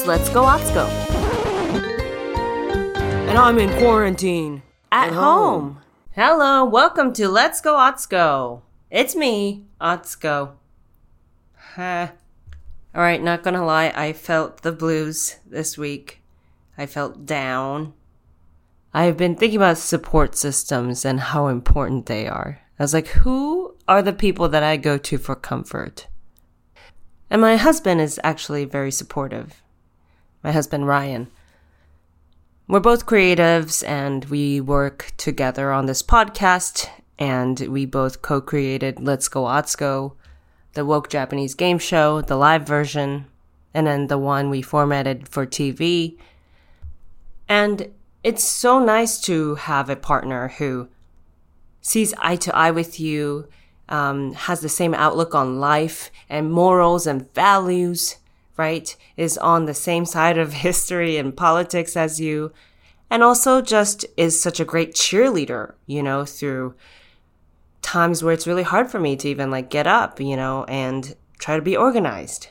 It's Let's Go Atsuko. And I'm in quarantine. At home. Hello, welcome to Let's Go Atsuko. It's me, Atsuko. Huh. Alright, not gonna lie, I felt the blues this week. I felt down. I've been thinking about support systems and how important they are. I was like, who are the people that I go to for comfort? And my husband is actually very supportive. My husband, Ryan. We're both creatives and we work together on this podcast and we both co-created Let's Go Atsuko, the woke Japanese game show, the live version, and then the one we formatted for TV. And it's so nice to have a partner who sees eye to eye with you, um, has the same outlook on life and morals and values, right? Is on the same side of history and politics as you. And also just is such a great cheerleader, you know, through times where it's really hard for me to even like get up, you know, and try to be organized.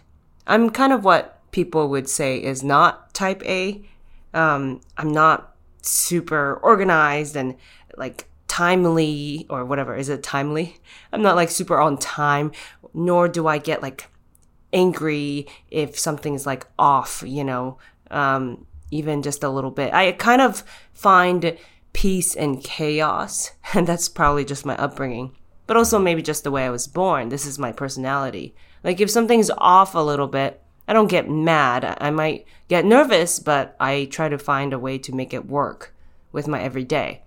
I'm kind of what people would say is not type A. Um, I'm not super organized and like timely or whatever. Is it timely? I'm not like super on time, nor do I get like angry if something's like off, you know, um, even just a little bit. I kind of find peace in chaos, and that's probably just my upbringing, but also maybe just the way I was born. This is my personality. Like if something's off a little bit, I don't get mad. I might get nervous, but I try to find a way to make it work with my everyday.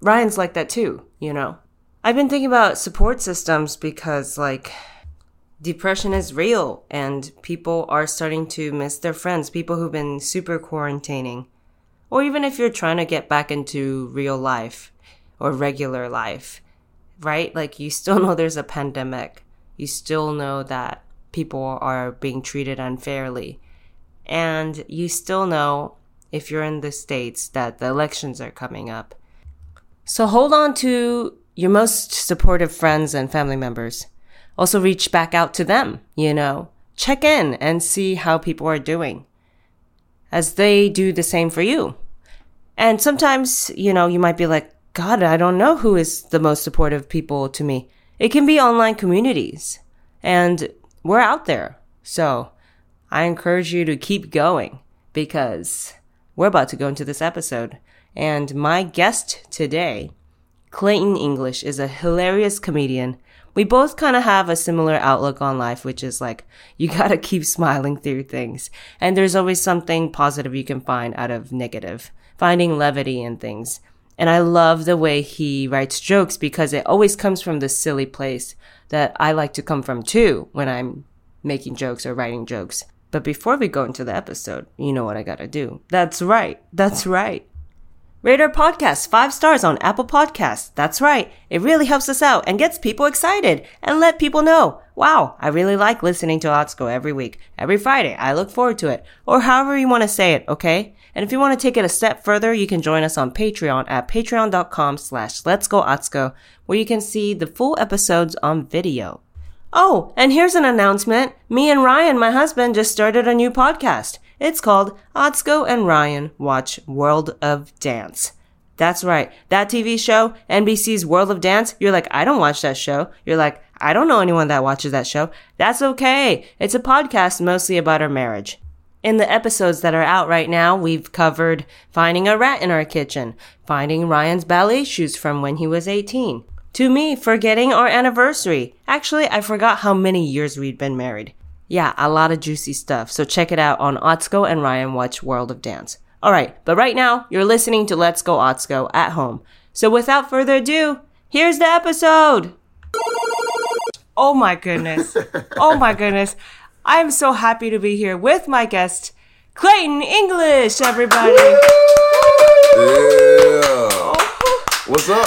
Ryan's like that too, you know. I've been thinking about support systems because like depression is real and people are starting to miss their friends, people who've been super quarantining. Or even if you're trying to get back into real life or regular life, right? Like you still know there's a pandemic. You still know that people are being treated unfairly. And you still know if you're in the States that the elections are coming up. So hold on to your most supportive friends and family members also reach back out to them, you know, check in and see how people are doing as they do the same for you. And sometimes, you know, you might be like, God, I don't know who is the most supportive people to me. It can be online communities and we're out there. So I encourage you to keep going because we're about to go into this episode. And my guest today, Clayton English, is a hilarious comedian we both kind of have a similar outlook on life, which is like, you gotta keep smiling through things. And there's always something positive you can find out of negative, finding levity in things. And I love the way he writes jokes because it always comes from this silly place that I like to come from too when I'm making jokes or writing jokes. But before we go into the episode, you know what I gotta do. That's right. That's right. Rate our podcast five stars on Apple Podcasts. That's right. It really helps us out and gets people excited and let people know. Wow, I really like listening to Atsuko every week. Every Friday. I look forward to it. Or however you want to say it, okay? And if you want to take it a step further, you can join us on Patreon at patreon.com slash let's go Atsuko, where you can see the full episodes on video. Oh, and here's an announcement. Me and Ryan, my husband, just started a new podcast. It's called Atsuko and Ryan Watch World of Dance. That's right. That TV show, NBC's World of Dance, you're like, I don't watch that show. You're like, I don't know anyone that watches that show. That's okay. It's a podcast mostly about our marriage. In the episodes that are out right now, we've covered finding a rat in our kitchen, finding Ryan's ballet shoes from when he was 18, to me forgetting our anniversary. Actually, I forgot how many years we'd been married. Yeah, a lot of juicy stuff. So check it out on Atsuko and Ryan Watch World of Dance. All right, but right now you're listening to Let's Go Atsuko at home. So without further ado, here's the episode. Oh my goodness. Oh my goodness. I'm so happy to be here with my guest, Clayton English, everybody. Yeah. Oh. What's up?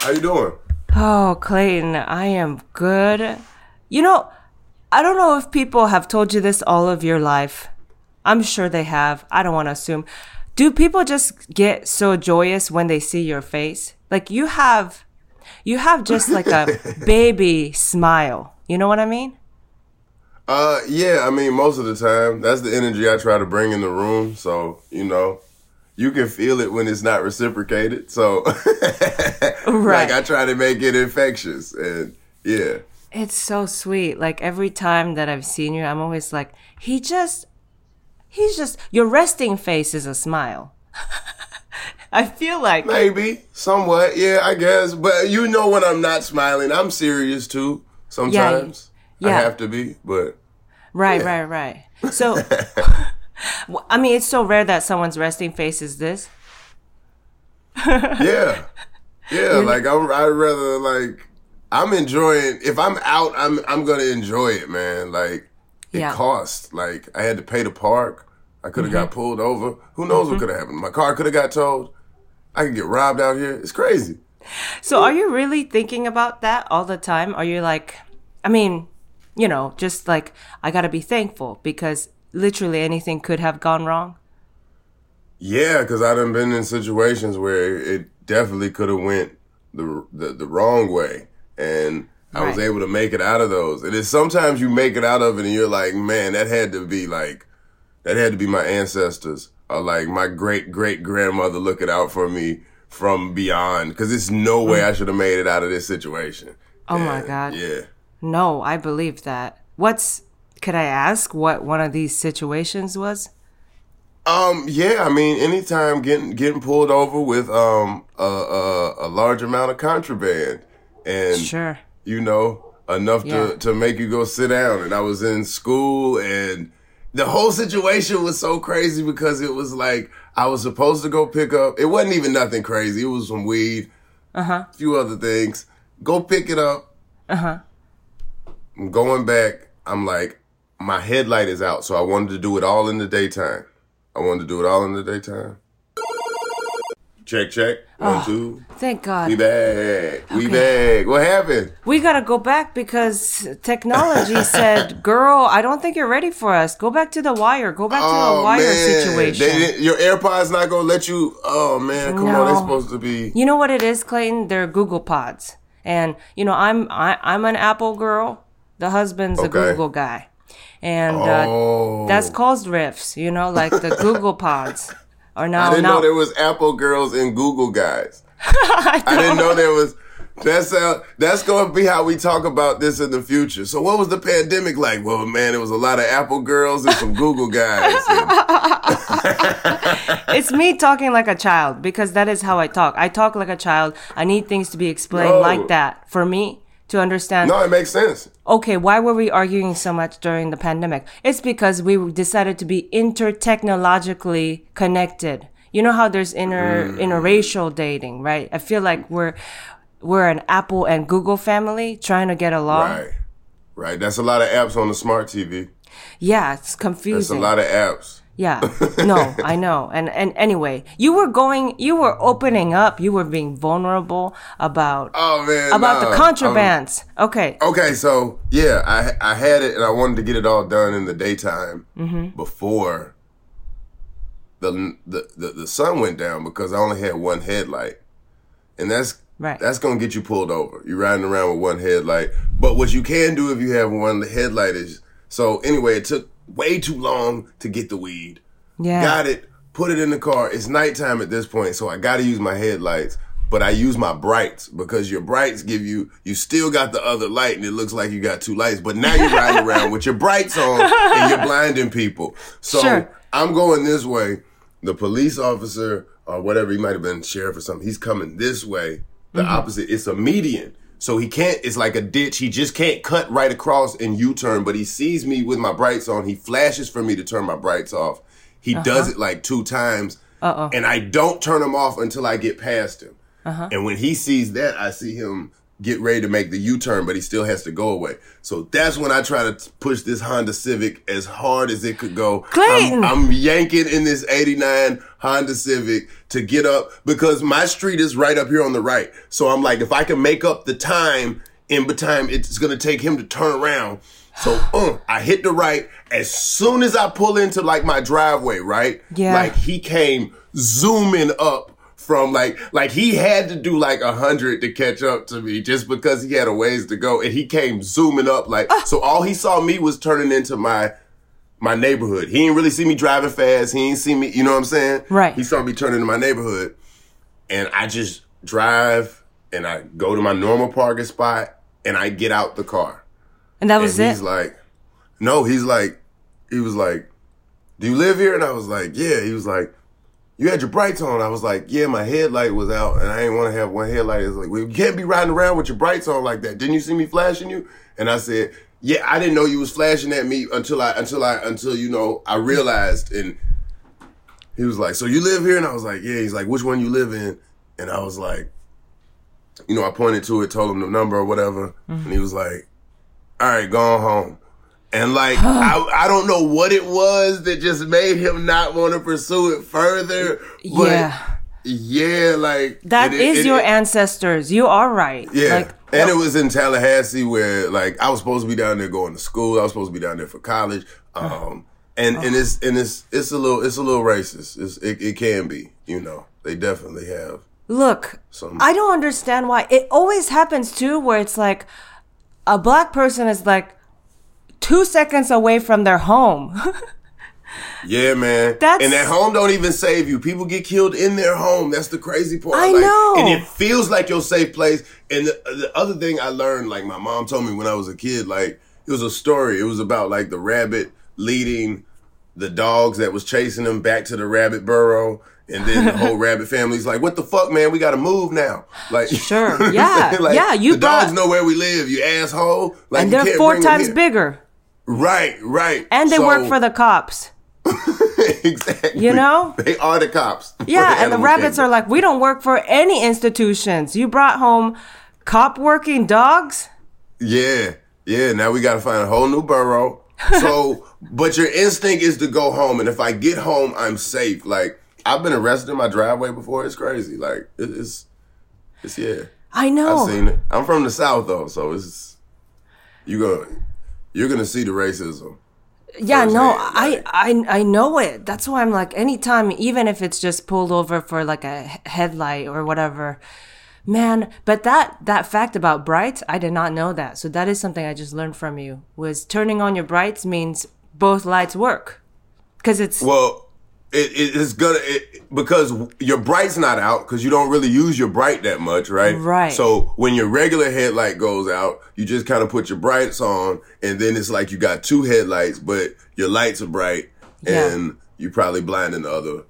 How you doing? Oh, Clayton, I am good. You know, I don't know if people have told you this all of your life. I'm sure they have. I don't want to assume. Do people just get so joyous when they see your face? Like you have you have just like a baby smile. You know what I mean? Uh, yeah. I mean, most of the time, that's the energy I try to bring in the room. So you know, you can feel it when it's not reciprocated. So, Right. like, I try to make it infectious, and yeah. It's so sweet. Like every time that I've seen you, I'm always like, he just, he's just, your resting face is a smile. I feel like, Maybe, somewhat, yeah, I guess. But you know when I'm not smiling, I'm serious too. Sometimes I yeah. have to be, but right, yeah. right, right. So, I mean, it's so rare that someone's resting face is this. yeah, yeah. like I'm, I'd rather like I'm enjoying. If I'm out, I'm I'm gonna enjoy it, man. Like it Yeah. cost. Like I had to pay to park. I could have Mm-hmm. got pulled over. Who knows what could have happened? My car could have got towed. I could get robbed out here. It's crazy. So, are you really thinking about that all the time? Are you like, I mean, you know, just like, I gotta be thankful because literally anything could have gone wrong? Yeah, because I done been in situations where it definitely could have went the, the the wrong way, and I was able to make it out of those. And it's sometimes you make it out of it, and you're like, man, that had to be like, that had to be my ancestors or like my great great grandmother looking out for me from beyond. Because it's no way I should have made it out of this situation. Mm. Oh my God. Yeah. No, I believe that. What's, could I ask what one of these situations was? Um. Yeah. I mean, anytime getting getting pulled over with um a a, a large amount of contraband, and Sure. you know enough Yeah. to to make you go sit down. And I was in school, and the whole situation was so crazy because it was like I was supposed to go pick up. It wasn't even nothing crazy. It was some weed, uh huh, a few other things. Go pick it up. Uh huh. I'm going back. I'm like, my headlight is out, so I wanted to do it all in the daytime. I wanted to do it all in the daytime. Check, check. One, two. Thank We God. back. We Okay. back. What happened? We gotta go back because technology said, girl, I don't think you're ready for us. Go back to the wire. Go back to the wire Oh, They situation. didn't- your AirPods not gonna let you. Oh man, come on, No. they're supposed to be. You know what it is, Clayton? They're Google Pods, and you know I'm I, I'm an Apple girl. The husband's a Google guy, and uh, Oh, that's caused rifts. You know, like the Google Pods are now I didn't now. know there was Apple girls and Google guys. I, didn't know there was. That's how, that's going to be how we talk about this in the future. So, what was the pandemic like? Well, man, it was a lot of Apple girls and some Google guys. It's me talking like a child because that is how I talk. I talk like a child. I need things to be explained No. like that for me to understand. no, it makes sense. okay, why were we arguing so much during the pandemic? It's because we decided to be intertechnologically connected. You know how there's inter Mm. interracial dating, right? I feel like we're we're an Apple and Google family trying to get along. Right, right. That's a lot of apps on the smart TV. Yeah, it's confusing. That's a lot of apps. Yeah. No, I know. And and anyway, you were going you were opening up, you were being vulnerable about Oh man, about nah, the I'm- contrabands. okay. Okay, so yeah, I I had it and I wanted to get it all done in the daytime Mm-hmm. before the, the the the sun went down because I only had one headlight, and that's Right. that's gonna get you pulled over. You're riding around with one headlight, but what you can do if you have one headlight is so anyway. It took way too long to get the weed. Yeah. Got it. Put it in the car. It's nighttime at this point, so I got to use my headlights. but I use my brights because your brights give you, you still got the other light and it looks like you got two lights, but now you're riding around with your brights on and you're blinding people. So Sure. I'm going this way. The police officer or whatever, he might have been sheriff or something, he's coming this way. The mm-hmm. opposite. It's a median. So he can't, it's like a ditch. He just can't cut right across and U turn, but he sees me with my brights on. He flashes for me to turn my brights off. He uh-huh. does it like two times. And I don't turn them off until I get past him. Uh-huh. And when he sees that, I see him get ready to make the U turn, but he still has to go away. So that's when I try to push this Honda Civic as hard as it could go. Clayton! I'm, I'm yanking in this 89 Honda Civic to get up because my street is right up here on the right. So I'm like, if I can make up the time in the time it's going to take him to turn around. So uh, I hit the right. As soon as I pull into like my driveway, right? Yeah. Like he came zooming up from like like he had to do like a hundred to catch up to me just because he had a ways to go and he came zooming up like Ah. so all he saw me was turning into my my neighborhood. He didn't really see me driving fast. He didn't see me, you know what I'm saying? Right. He saw me turning into my neighborhood and I just drive and I go to my normal parking spot and I get out the car. And that was and it. he's like, no, he's like, he was like, do you live here? And I was like, yeah. He was like, you had your brights on. I was like, yeah, my headlight was out and I didn't want to have one headlight. It's like, well, you can't be riding around with your brights on like that. Didn't you see me flashing you? And I said, yeah, I didn't know you was flashing at me until I, until I, until, you know, I realized. And he was like, so you live here? And I was like, yeah. He's like, which one you live in? And I was like, you know, I pointed to it, told him the number or whatever. Mm-hmm. And he was like, all right, going home. And like, I, I don't know what it was that just made him not want to pursue it further. But yeah. yeah, like That it- is it- your it- ancestors. You are right. Yeah. Like, and it was in Tallahassee where like I was supposed to be down there going to school. I was supposed to be down there for college. Um and, and it's and it's it's a little it's a little racist. It's, it, it can be, you know. They definitely have. Look, Some- I don't understand why. It always happens too, where it's like a black person is like two seconds away from their home. Yeah, man. That's- and that home don't even save you. People get killed in their home. That's the crazy part. I Like, know. And it feels like your safe place. And the, the other thing I learned, like my mom told me when I was a kid, like it was a story. It was about like the rabbit leading the dogs that was chasing them back to the rabbit burrow. And then the whole rabbit family's like, "What the fuck, man? We got to move now." Like, Sure. you know what I'm Yeah. Like, Yeah, you the dogs know where we live. You asshole. Like, and they're can't four times bigger. Right, right. And they So- work for the cops. exactly. You know? they are the cops. Yeah, and the rabbits kingdom. are like, we don't work for any institutions. You brought home cop working dogs? Yeah, yeah. Now we got to find a whole new burrow. So, but your instinct is to go home, and if I get home, I'm safe. Like I've been arrested in my driveway before. It's crazy. Like it's, it's yeah. I know. I've seen it. I'm from the south though, so it's you go. You're gonna see the racism. Yeah, no, I, I I know it. That's why I'm like, anytime, even if it's just pulled over for like a headlight or whatever, man. But that that fact about brights, I did not know that. So that is something I just learned from you. Was turning on your brights means both lights work, because it's Well, it, it is gonna it, because your bright's not out because you don't really use your bright that much, right? Right. So when your regular headlight goes out, you just kind of put your brights on, and then it's like you got two headlights, but your lights are bright, Yeah. and you're probably blinding the other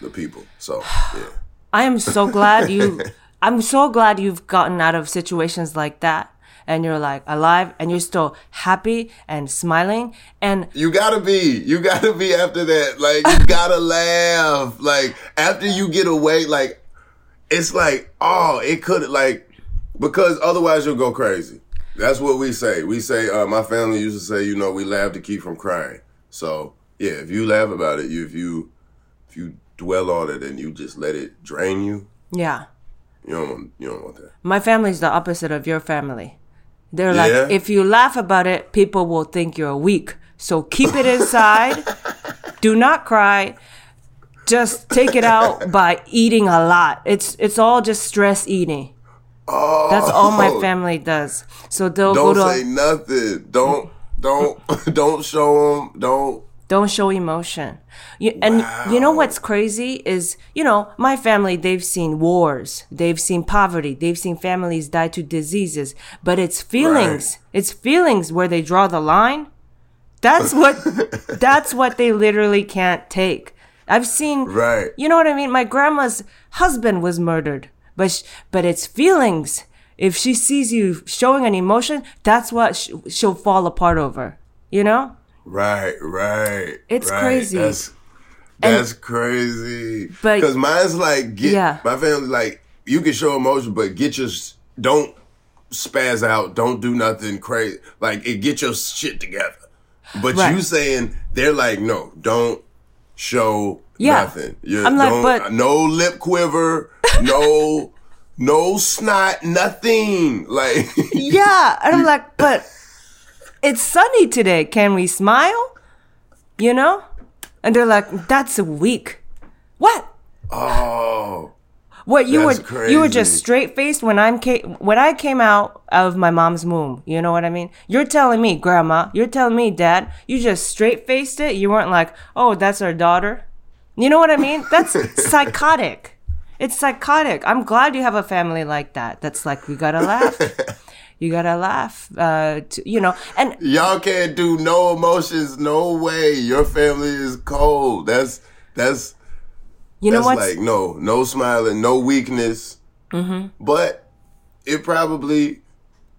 the people. So yeah. I am so glad you. I'm so glad you've gotten out of situations like that, and you're like alive, and you're still happy and smiling, and You gotta be. You gotta be after that. Like, you gotta laugh. Like, after you get away, like, it's like, oh, it could, like, because otherwise you'll go crazy. That's what we say. We say, uh, my family used to say, you know, we laugh to keep from crying. So, yeah, if you laugh about it, you, if you, if you dwell on it and you just let it drain you, yeah. you don't want, you don't want that. My family's the opposite of your family. They're Yeah? like, if you laugh about it, people will think you're weak. So keep it inside. Do not cry. Just take it out by eating a lot. It's it's all just stress eating. Oh, That's all my oh. family does. So they'll Don't go to say nothing. Don't, don't, don't show them. Don't Don't show emotion. You, and you know what's crazy is, you know, my family, they've seen wars, they've seen poverty, they've seen families die to diseases, but it's feelings. It's feelings where they draw the line. That's what that's what they literally can't take. I've seen Right. You know what I mean? My grandma's husband was murdered, but sh- but it's feelings. If she sees you showing an emotion, that's what sh- she'll fall apart over. You know? Right, right. It's right. crazy. That's that's crazy. But- because mine's like get Yeah. my family like you can show emotion, but get your don't spaz out. Don't do nothing crazy. Like it get your shit together. But Right. you saying they're like no, don't show Yeah. nothing. You I'm like, but- no lip quiver, no. No snot, nothing. Like Yeah. And I'm like, but it's sunny today. Can we smile? You know? And they're like, that's a weak. What? oh, What you That's were you were just straight faced when I'm ca- when I came out of my mom's womb. You know what I mean? You're telling me, grandma. You're telling me, dad. You just straight faced it. You weren't like, oh, that's our daughter. You know what I mean? That's psychotic. It's psychotic. I'm glad you have a family like that. That's like we gotta laugh. You gotta laugh. Uh, to, you know, and Y'all can't do no emotions, no way. Your family is cold. That's that's you know that's what's like no, no smiling, no weakness. Mm-hmm. But it probably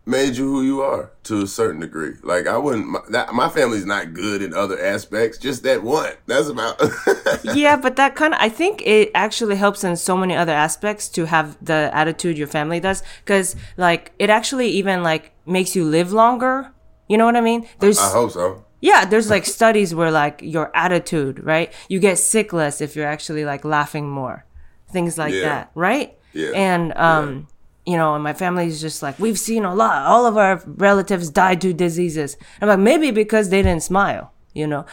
made you who you are to a certain degree. Like I wouldn't. My, that, my family's not good in other aspects. Just that one. That's about. yeah, but that kind of I think it actually helps in so many other aspects to have the attitude your family does cuz like it actually even like makes you live longer. You know what I mean? There's I hope so. yeah, there's like studies where like your attitude, right? You get sick less if you're actually like laughing more. Things like Yeah. that, right? Yeah. And um you know, and my family's just like, we've seen a lot. All of our relatives died to diseases. I'm like, maybe because they didn't smile, you know.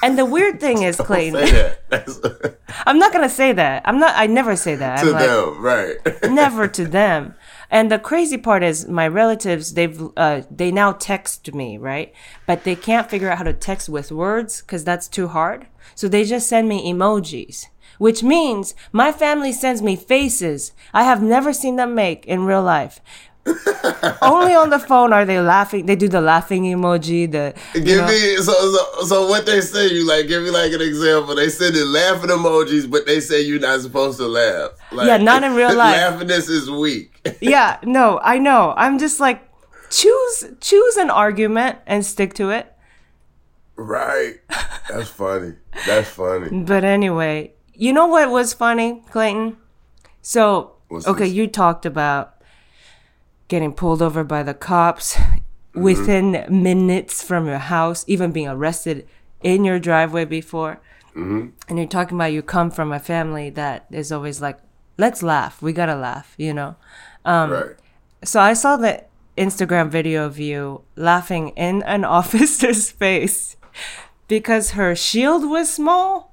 and the weird thing is, Clayton. I'm not gonna say that. I'm not. I never say that. I'm like, them, right? never to them. And the crazy part is, my relatives they've uh, they now text me right, but they can't figure out how to text with words because that's too hard. So they just send me emojis, which means my family sends me faces I have never seen them make in real life. Only on the phone are they laughing. They do the laughing emoji. The Give know- me so, so so what they say you like give me like an example. They send it laughing emojis, but they say you're not supposed to laugh. Like, Yeah, not in real life. Laughiness is weak. yeah, no, I know. I'm just like choose choose an argument and stick to it. right. That's funny. That's funny. But anyway, you know what was funny, Clayton? So, What's okay, this? you talked about getting pulled over by the cops Mm-hmm. within minutes from your house, even being arrested in your driveway before. Mm-hmm. And you're talking about you come from a family that is always like, let's laugh. We gotta laugh, you know? Um, right. So I saw the Instagram video of you laughing in an officer's face because her shield was small.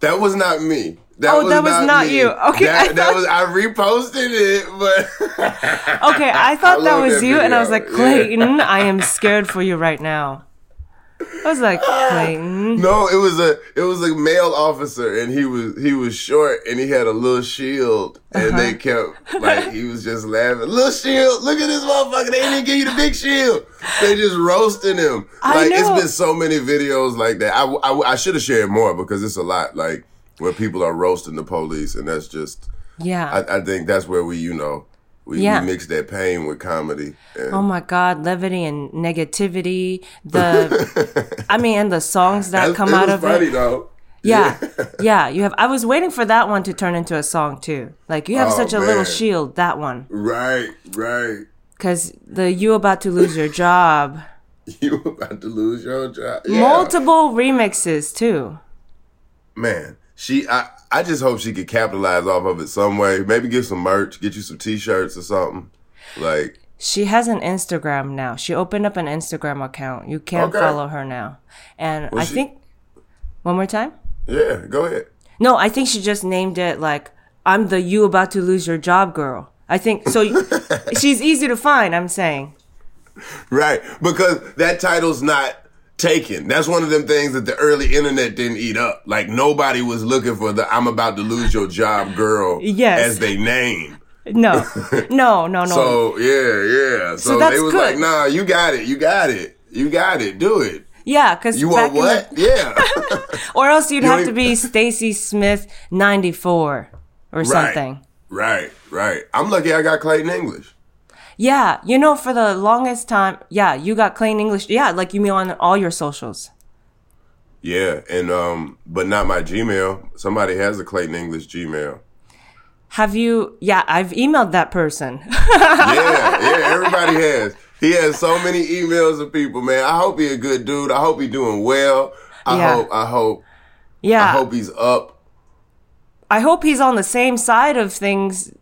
That was not me. That Oh, that was not me. you. Okay, I That, that was I reposted it, but Okay, I thought that was that you, and I was like. Clayton, I am scared for you right now. I was like, Clayton. no, it was a it was a male officer and he was he was short and he had a little shield and they Uh-huh. kept like he was just laughing. Little shield, look at this motherfucker. They didn't give you the big shield. They just roasting him. I Like know. it's been so many videos like that. I I, I should have shared more because it's a lot like where people are roasting the police and that's just Yeah. I, I think that's where we you know we, Yeah. we mix that pain with comedy. Oh my God, levity and negativity. The, I mean, and the songs that come it out of funny it. though. Yeah, yeah. You have. I was waiting for that one to turn into a song too. Like you have Oh, such a little shield. That one, Right, right. because the you about to lose your job. You about to lose your job. Yeah. Multiple remixes too. Man, she I I just hope she could capitalize off of it some way. Maybe get some merch, get you some t-shirts or something. Like She has an Instagram now. She opened up an Instagram account. You can Okay. follow her now. And I she- think one more time? yeah, go ahead. No, I think she just named it like I'm the you about to lose your job girl. I think so she's easy to find, I'm saying. Right. Because that title's not taken. That's one of them things that the early internet didn't eat up. Like nobody was looking for the "I'm about to lose your job" girl Yes. as they name. No, no, no, no. So yeah, yeah. So, that's they was good. like, "Nah, you got it, you got it, you got it, do it." yeah, because You want what? Yeah. or else you'd You have don't to be Stacy Smith ninety four or something. Right, right. I'm lucky I got Clayton English. Yeah, you know, for the longest time, yeah, you got plain English. Yeah, like you mean on all your socials. Yeah, and um, but not my Gmail. Somebody has a Clayton English Gmail. Have you? Yeah, I've emailed that person. Yeah, yeah. Everybody has. He has so many emails of people, man. I hope he a good dude. I hope he doing well. I Yeah. hope. I hope. yeah, I hope he's up. I hope he's on the same side of things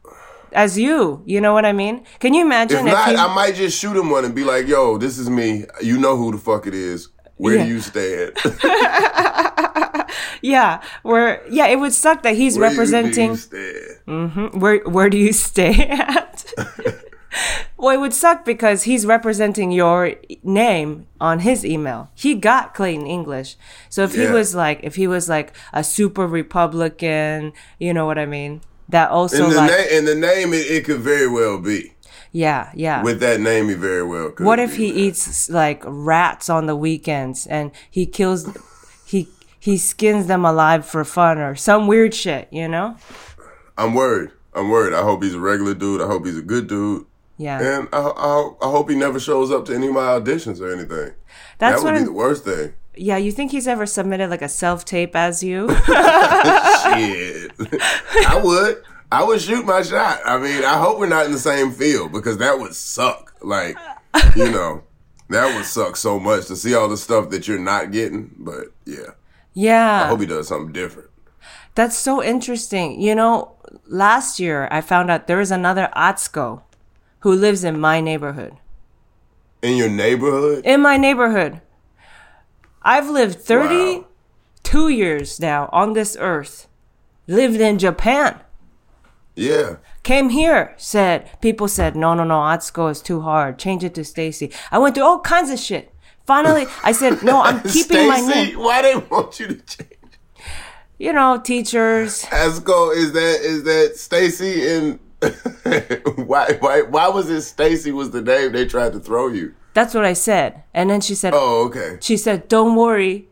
as you. You know what I mean? Can you imagine if, not, he, I might just shoot him one and be like, "Yo, this is me. You know who the fuck it is. Where Yeah. do you stand? yeah, where yeah, it would suck that he's Where do you representing stand? Mm-hmm. where where do you stay at? well, it would suck because he's representing your name on his email. He got Clayton English. So if he was like if he was like a super Republican, you know what I mean? That also In the like name, in the name, it, it could very well be. yeah, yeah. With that name, he very well could. What if he man. eats like rats on the weekends and he kills he he skins them alive for fun or some weird shit, you know? I'm worried. I'm worried. I hope he's a regular dude. I hope he's a good dude. Yeah. And I, I, I hope he never shows up to any of my auditions or anything. That's that would be the worst thing. Yeah, you think he's ever submitted like a self tape as you? Shit. I would. I would shoot my shot. I mean, I hope we're not in the same field because that would suck. Like, you know, that would suck so much to see all the stuff that you're not getting. But yeah, Yeah. I hope he does something different. That's so interesting. You know, last year I found out there is another Atsuko who lives in my neighborhood. In your neighborhood? In my neighborhood. I've lived 32 years now on this earth. Lived in Japan. Yeah. Came here, said, people said, no, no, no, Atsuko is too hard. Change it to Stacy. I went through all kinds of shit. Finally, I said, no, I'm keeping my name. why they want you to change? You know, teachers. Asco, is that is that Stacy and why why why was it Stacy was the name they tried to throw you? That's what I said. And then she said, Oh, okay. she said, don't worry.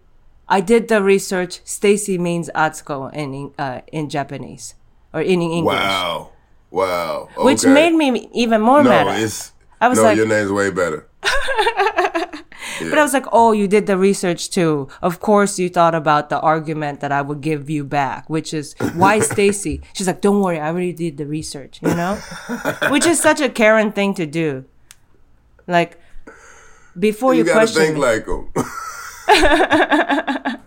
I did the research. Stacy means Atsuko in, uh, in Japanese or in English. Wow. Wow. Okay. Which made me even more No, mad. it's I was no, like- your name's way better. But I was like, oh, you did the research too. Of course, you thought about the argument that I would give you back, which is why Stacy. She's like, don't worry, I already did the research, you know? which is such a Karen thing to do. Like, before you, You question think like them.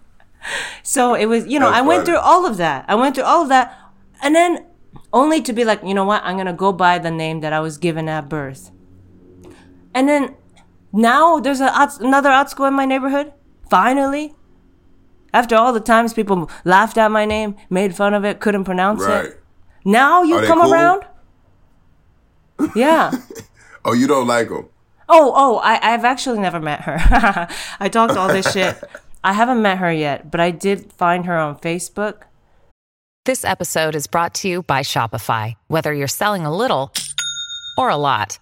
So it was, you know, That's I went funny. through all of that. I went through all of that. And then only to be like, you know what? I'm going to go by the name that I was given at birth. And then now there's a, another Atsuko in my neighborhood. Finally. After all the times people laughed at my name, made fun of it, couldn't pronounce right. it. Now you come cool? around? Yeah. Oh, you don't like them. Oh, oh, I, I've actually never met her. I talked all this shit. I haven't met her yet, but I did find her on Facebook. This episode is brought to you by Shopify. Whether you're selling a little or a lot,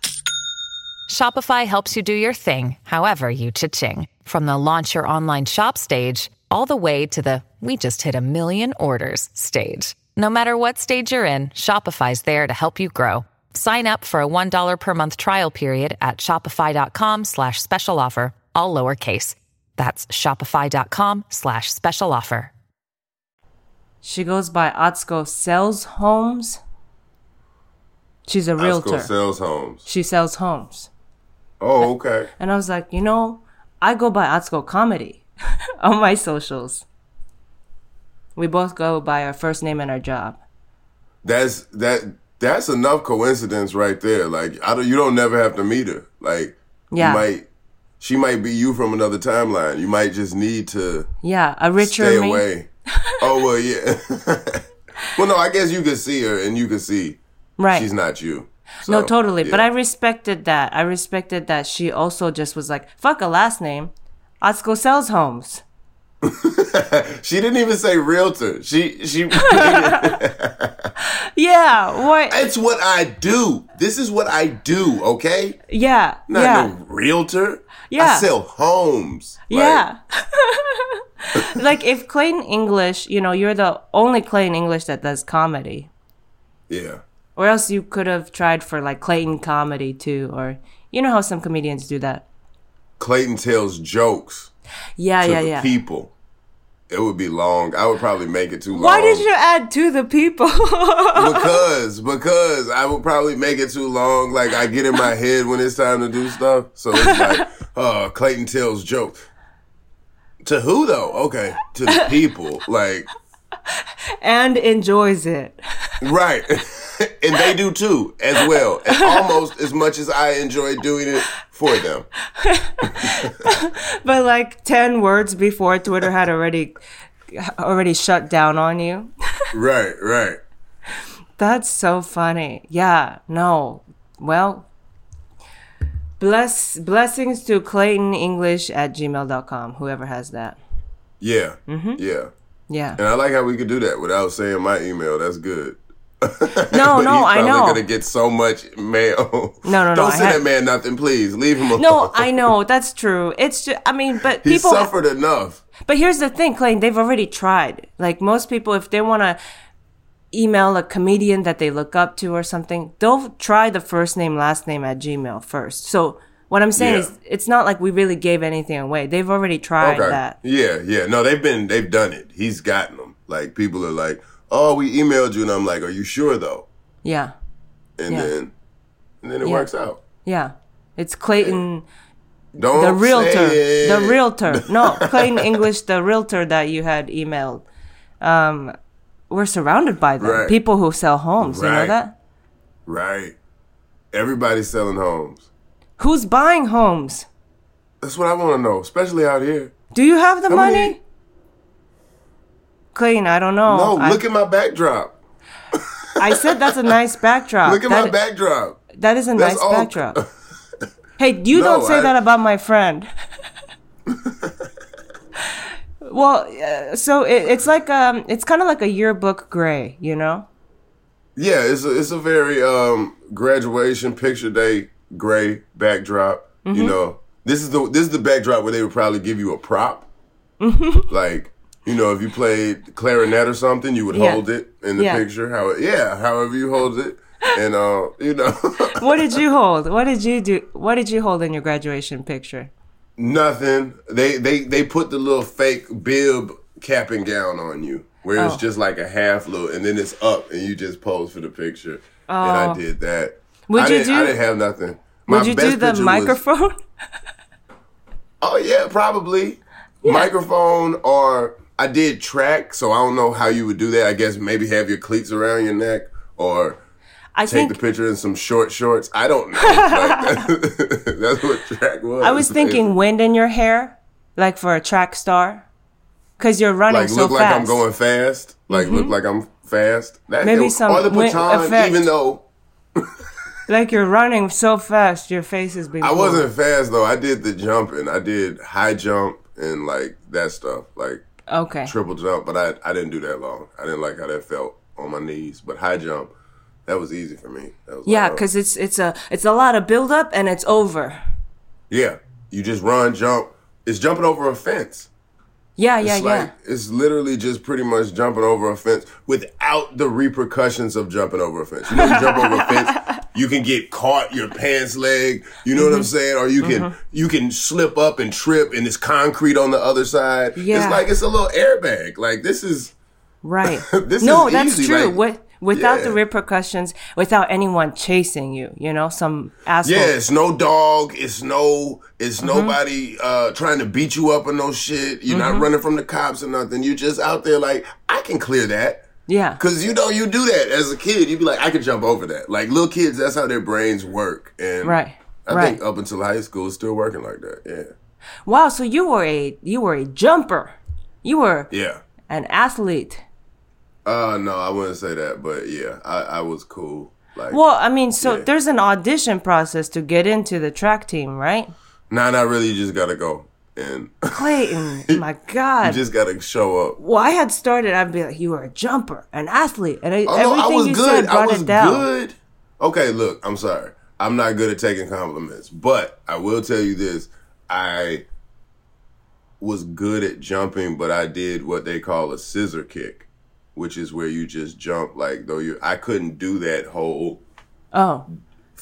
Shopify helps you do your thing, however you cha-ching. From the launch your online shop stage, all the way to the we just hit a million orders stage. No matter what stage you're in, Shopify's there to help you grow. Sign up for a $1 per month trial period at shopify.com slash special offer, all lowercase. That's shopify.com slash special offer. She goes by Atsuko Sells Homes. She's a realtor. Asco sells homes. She sells homes. Oh, okay. And I was like, you know, I go by Atsuko Comedy on my socials. We both go by our first name and our job. That's that. That's enough coincidence right there. Like I don't. You don't never have to meet her. Like Yeah. you might. She might be you from another timeline. You might just need to Yeah, a richer stay away. oh well, yeah. well, no, I guess you could see her and you could see Right. she's not you. no, So, totally. But. I respected that. I respected that she also just was like, fuck a last name. Atsuko sells homes. She didn't even say realtor. She she. Yeah, what? it's what I do. This is what I do. Okay. Yeah, Not yeah, no realtor. Yeah. I sell homes. Like, yeah. like if Clayton English, you know, you're the only Clayton English that does comedy. Yeah. Or else you could have tried for like Clayton comedy too, or you know how some comedians do that. Clayton tells jokes Yeah, yeah, yeah. people. It would be long. I would probably make it too long. Why did you add to the people? because because I would probably make it too long. Like I get in my head when it's time to do stuff. So it's like, uh, Clayton tells jokes. To who though? Okay, to the people. Like and enjoys it. right, and they do too as well, and almost as much as I enjoy doing it for them. But like 10 words before Twitter had already already shut down on you. Right, right. That's so funny. Yeah, no. Well, bless blessings to Clayton English at gmail.com, whoever has that. Yeah, Mm-hmm. yeah. Yeah. And I like how we could do that without saying my email. That's good. No, no, I know. gonna get so much mail. No, no, no, Don't I send had- that man nothing, please. Leave him alone. No, I know. That's true. It's just, I mean, but he people. suffered enough. But here's the thing, Clayton, they've already tried. Like most people, if they want to email a comedian that they look up to or something, they'll try the first name, last name at Gmail first. So what I'm saying Yeah. is, it's not like we really gave anything away. They've already tried Okay. that. Yeah, yeah. No, they've been they've done it. He's gotten them. Like people are like, "Oh, we emailed you," and I'm like, "Are you sure though?" Yeah. And Yeah. then and then it Yeah. works out. Yeah. It's Clayton, Don't the realtor. The realtor. No, Clayton English, the realtor that you had emailed. Um, we're surrounded by them. Right. People who sell homes. You know Right. that? Right. Everybody's selling homes. Who's buying homes? That's what I want to know, especially out here. Do you have the How money? many- Clayton, I don't know. No, I, look at my backdrop. I said that's a nice backdrop. Look at That- my backdrop. That is a That's nice all- backdrop. hey, you No, don't say I- that about my friend. well, uh, so it, it's like um, it's kind of like a yearbook gray, you know? Yeah, it's a, it's a very um graduation picture day gray backdrop. Mm-hmm. You know, this is the this is the backdrop where they would probably give you a prop. Mm-hmm. Like, you know, if you played clarinet or something, you would Yeah. hold it in the Yeah. picture. How yeah, however you hold it, and uh, you know, What did you hold? What did you do? What did you hold in your graduation picture? nothing. They they they put the little fake bib cap and gown on you. Where it's Oh. just like a half little, and then it's up, and you just pose for the picture. Oh. And I did that. Oh. Would I you didn't, do- I didn't have nothing. My Would you do the picture was- microphone? Oh yeah, probably microphone or I did track, so I don't know how you would do that. I guess maybe have your cleats around your neck or I take think the picture in some short shorts. I don't know. Like, that's what track was. I was thinking wind in your hair, like for a track star, because you're running so fast. like so look like. I'm going fast. Like look mm-hmm. like I'm fast. That, Maybe it- some or the wind baton, effect. even though Like you're running so fast, your face is being. I wasn't fast though. I did the jumping. I did high jump and like that stuff. Like Okay. triple jump, but I I didn't do that long. I didn't like how that felt on my knees. But high jump, that was easy for me. That was Yeah, like, oh. because it's it's a it's a lot of build up and it's over. yeah, you just run, jump. It's jumping over a fence. Yeah, yeah, It's yeah. like it's literally just pretty much jumping over a fence without the repercussions of jumping over a fence. You know, you jump over a fence, you can get caught your pants leg. You know what I'm Mm-hmm. saying? Or you can you can slip up and trip, and it's concrete on the other side. Yeah. It's like it's a little airbag. Like this is Right. This no, is that's easy, true. like- With, without the repercussions, without anyone chasing you, you know, some asshole. Yeah, it's no dog. It's no. It's Mm-hmm. nobody uh, trying to beat you up or no shit. You're Mm-hmm. not running from the cops or nothing. You're just out there like I can clear that. Yeah. Cause you know you do that as a kid. You'd be like, I could jump over that. Like little kids, that's how their brains work. And Right. I right. think up until high school, it's still working like that. Yeah. wow. So you were a you were a jumper. You were Yeah. an athlete. Uh no, I wouldn't say that, but yeah, I, I was cool. Like Well, I mean, so Yeah. there's an audition process to get into the track team, right? nah, not really. You just gotta go. And Clayton, my God, you just gotta show up. well, I had started. I'd be like, "You were a jumper, an athlete," and I, Oh, no, everything I was you good. said I brought was it down. good. Okay, look, I'm sorry. I'm not good at taking compliments, but I will tell you this: I was good at jumping, but I did what they call a scissor kick, which is where you just jump like though you. I couldn't do that whole Oh,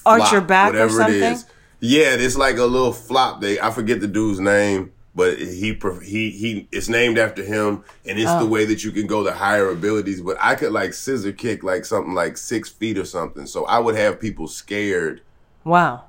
arch your back or something. it is. Yeah, it's like a little flop. They I forget the dude's name, but he he he. It's named after him, and it's Oh. the way that you can go to higher abilities. But I could like scissor kick like something like six feet or something. So I would have people scared. Wow.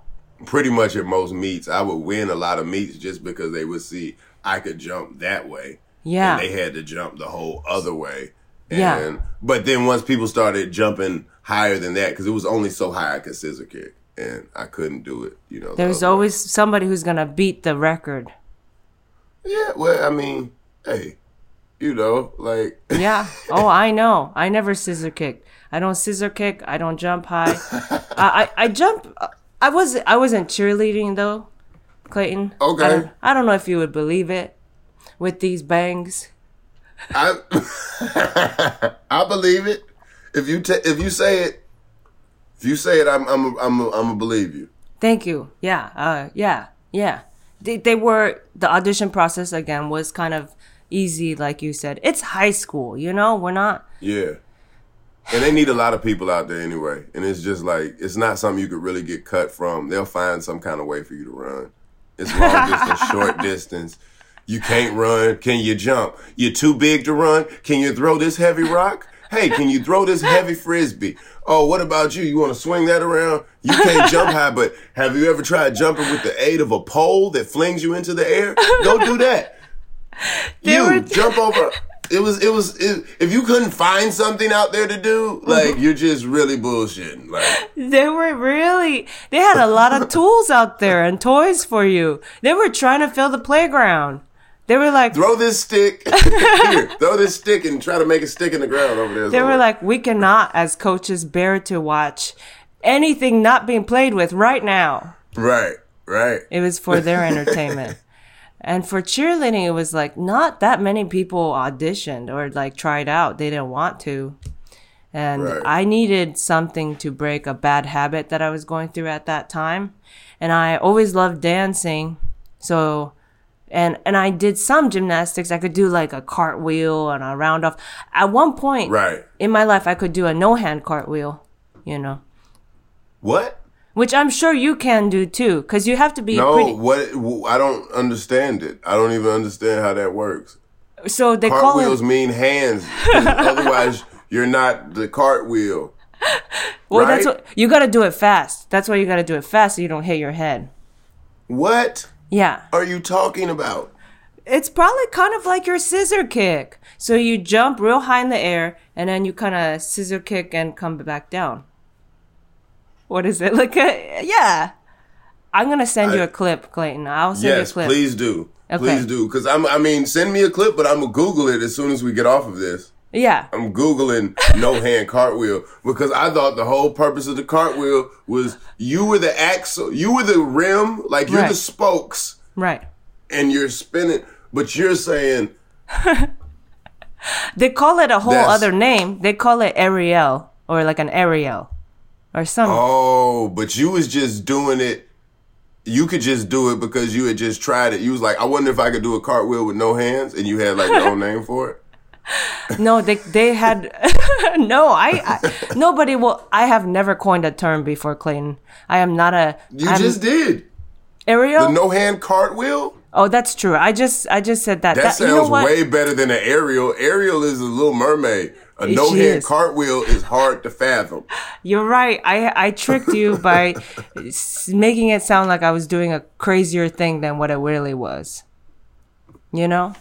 Pretty much at most meets, I would win a lot of meets just because they would see I could jump that way. Yeah. and they had to jump the whole other way. And, Yeah. But then once people started jumping higher than that, because it was only so high I could scissor kick, and I couldn't do it. You know, the There's way. always somebody who's gonna beat the record. Yeah, well, I mean, hey, you know, like Yeah. Oh, I know. I never scissor kick. I don't scissor kick. I don't jump high. I, I I jump. I was I wasn't cheerleading though, Clayton. Okay. I don't, I don't know if you would believe it, with these bangs. I I believe it. If you ta if you say it, if you say it, I'm I'm I'm I'm gonna believe you. Thank you. Yeah. Uh. Yeah. Yeah. They they were the audition process again was kind of easy, like you said. It's high school. You know, we're not. Yeah. And they need a lot of people out there anyway. And it's just like it's not something you could really get cut from. They'll find some kind of way for you to run. It's long distance, short distance. You can't run. Can you jump? You're too big to run. Can you throw this heavy rock? Hey, can you throw this heavy frisbee? Oh, what about you? You want to swing that around? You can't jump high, but have you ever tried jumping with the aid of a pole that flings you into the air? Go do that. You jump over. It was, it was, it, if you couldn't find something out there to do, mm-hmm. like, you're just really bullshitting. Like, They were really. They had a lot of tools out there and toys for you. They were trying to fill the playground. They were like, throw this stick, here, throw this stick and try to make it stick in the ground over there. they were like, we cannot, as coaches, bear to watch anything not being played with right now. right, right. It was for their entertainment. And for cheerleading, it was like not that many people auditioned or like tried out. They didn't want to. And Right. I needed something to break a bad habit that I was going through at that time. And I always loved dancing. So, and, and I did some gymnastics. I could do like a cartwheel and a round off. At one point Right. in my life, I could do a no hand cartwheel, you know, What? which I'm sure you can do too. Cause you have to be No, pretty. what? I don't understand it. I don't even understand how that works. So they call Cartwheels it. mean hands. Otherwise, you're not the cartwheel. Well, that's right? what you got to do it fast. That's why you got to do it fast so you don't hit your head. What Yeah, are you talking about? it's probably kind of like your scissor kick. So you jump real high in the air and then you kind of scissor kick and come back down. What is it like? A, yeah, I'm gonna send you a clip, Clayton. I'll send Yes, you a clip. please do. Okay. Please do. Because I'm. I mean, send me a clip, but I'm gonna Google it as soon as we get off of this. Yeah, I'm googling no hand cartwheel because I thought the whole purpose of the cartwheel was you were the axle, you were the rim, like you're the spokes, right. and you're spinning. But you're saying They call it a whole other name. They call it aerial or like an aerial or something. Oh, but you was just doing it. You could just do it because you had just tried it. You was like, I wonder if I could do a cartwheel with no hands, and you had like your own name for it. No, they they had no. I, I nobody will. I have never coined a term before, Clayton. I am not a. You I'm- just did Ariel. the no hand cartwheel. oh, that's true. I just I just said that. That, That- sounds you know way better than an aerial. Ariel is a little mermaid. A no hand cartwheel is hard to fathom. You're right. I I tricked you by making it sound like I was doing a crazier thing than what it really was. You know.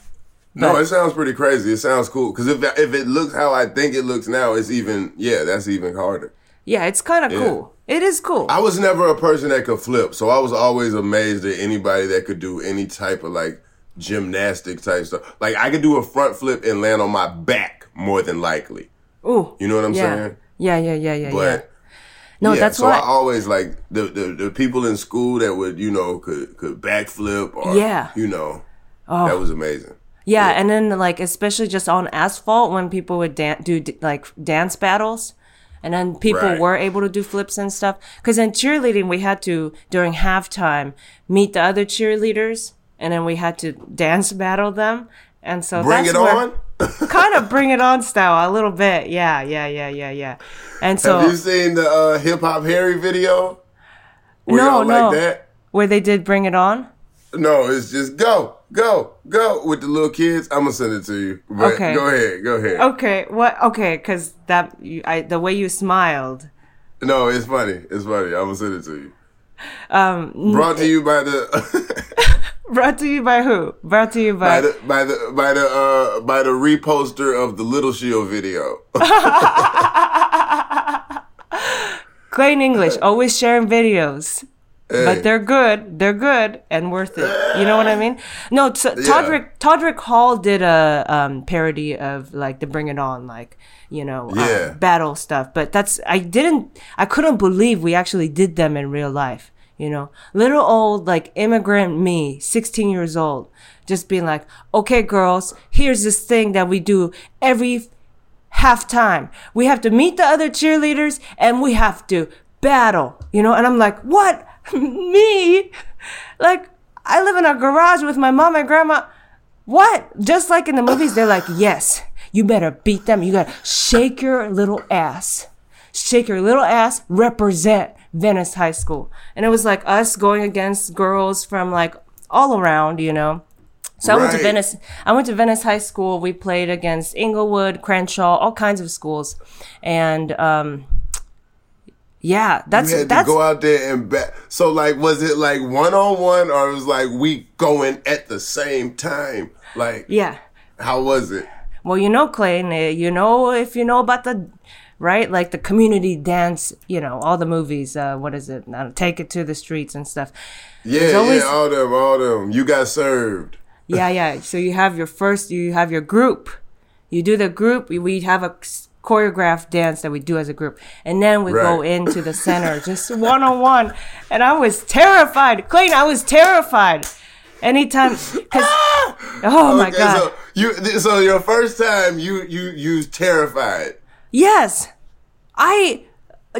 No, it sounds pretty crazy. It sounds cool because if if it looks how I think it looks now, it's even yeah, that's even harder. Yeah, it's kind of cool. It is cool. I was never a person that could flip, so I was always amazed at anybody that could do any type of like gymnastic type stuff. Like I could do a front flip and land on my back more than likely. Ooh. You know what I'm yeah. saying? Yeah, yeah, yeah, yeah, yeah. But No, yeah, that's so why. I always like the, the the people in school that would you know could could backflip or Yeah. you know oh. That was amazing. Yeah, and then like especially just on asphalt when people would dan- do d- like dance battles, and then people Right. were able to do flips and stuff. Because in cheerleading, we had to during halftime meet the other cheerleaders, and then we had to dance battle them. And so Bring that's it on. kind of bring it on style a little bit. Yeah, yeah, yeah, yeah, yeah. And so Have you seen the uh, Hip Hop Harry video? Where No, no. like that? where they did bring it on. No, it's just go, go, go with the little kids. I'm gonna send it to you. But Okay. Go ahead, go ahead. Okay, what? Okay, because that you, I the way you smiled. No, it's funny. It's funny. I'm gonna send it to you. Um, brought to you by the Brought to you by who? Brought to you by by. the by the by the uh by the reposter of the Little Shield video. Clayton English, always sharing videos. Hey. But they're good. They're good and worth it. You know what I mean? No, t- Todrick Todrick Hall did a um, parody of like the Bring It On, like you know, uh, Yeah. battle stuff. But that's I didn't, I couldn't believe we actually did them in real life. You know, little old like immigrant me, sixteen years old, just being like, okay, girls, here's this thing that we do every halftime. We have to meet the other cheerleaders and we have to battle, you know? And I'm like, what? Me? Like, I live in a garage with my mom and grandma. What? Just like in the movies, they're like, yes, you better beat them. You gotta shake your little ass. Shake your little ass, represent Venice High School. And it was like us going against girls from like all around, you know? So I went to Venice. I went to Venice High School. We played against Inglewood, Crenshaw, all kinds of schools, and um, yeah, that's you had that's to go out there and bet. So like, was it like one on one, or it was like we going at the same time? Like, yeah. how was it? Well, you know, Clayton, eh, you know if you know about the right, like the community dance, you know, all the movies. Uh, what is it? Uh, Take it to the streets and stuff. Yeah, always- yeah, all them, all them. You got served. Yeah, yeah. So you have your first, you have your group. You do the group. we- have a choreographed dance that we do as a group, and then we go into the center, just one on one. And I was terrified, Clayton. I was terrified. Anytime, because oh my Okay, god, So you, so your first time, you you you terrified. yes, I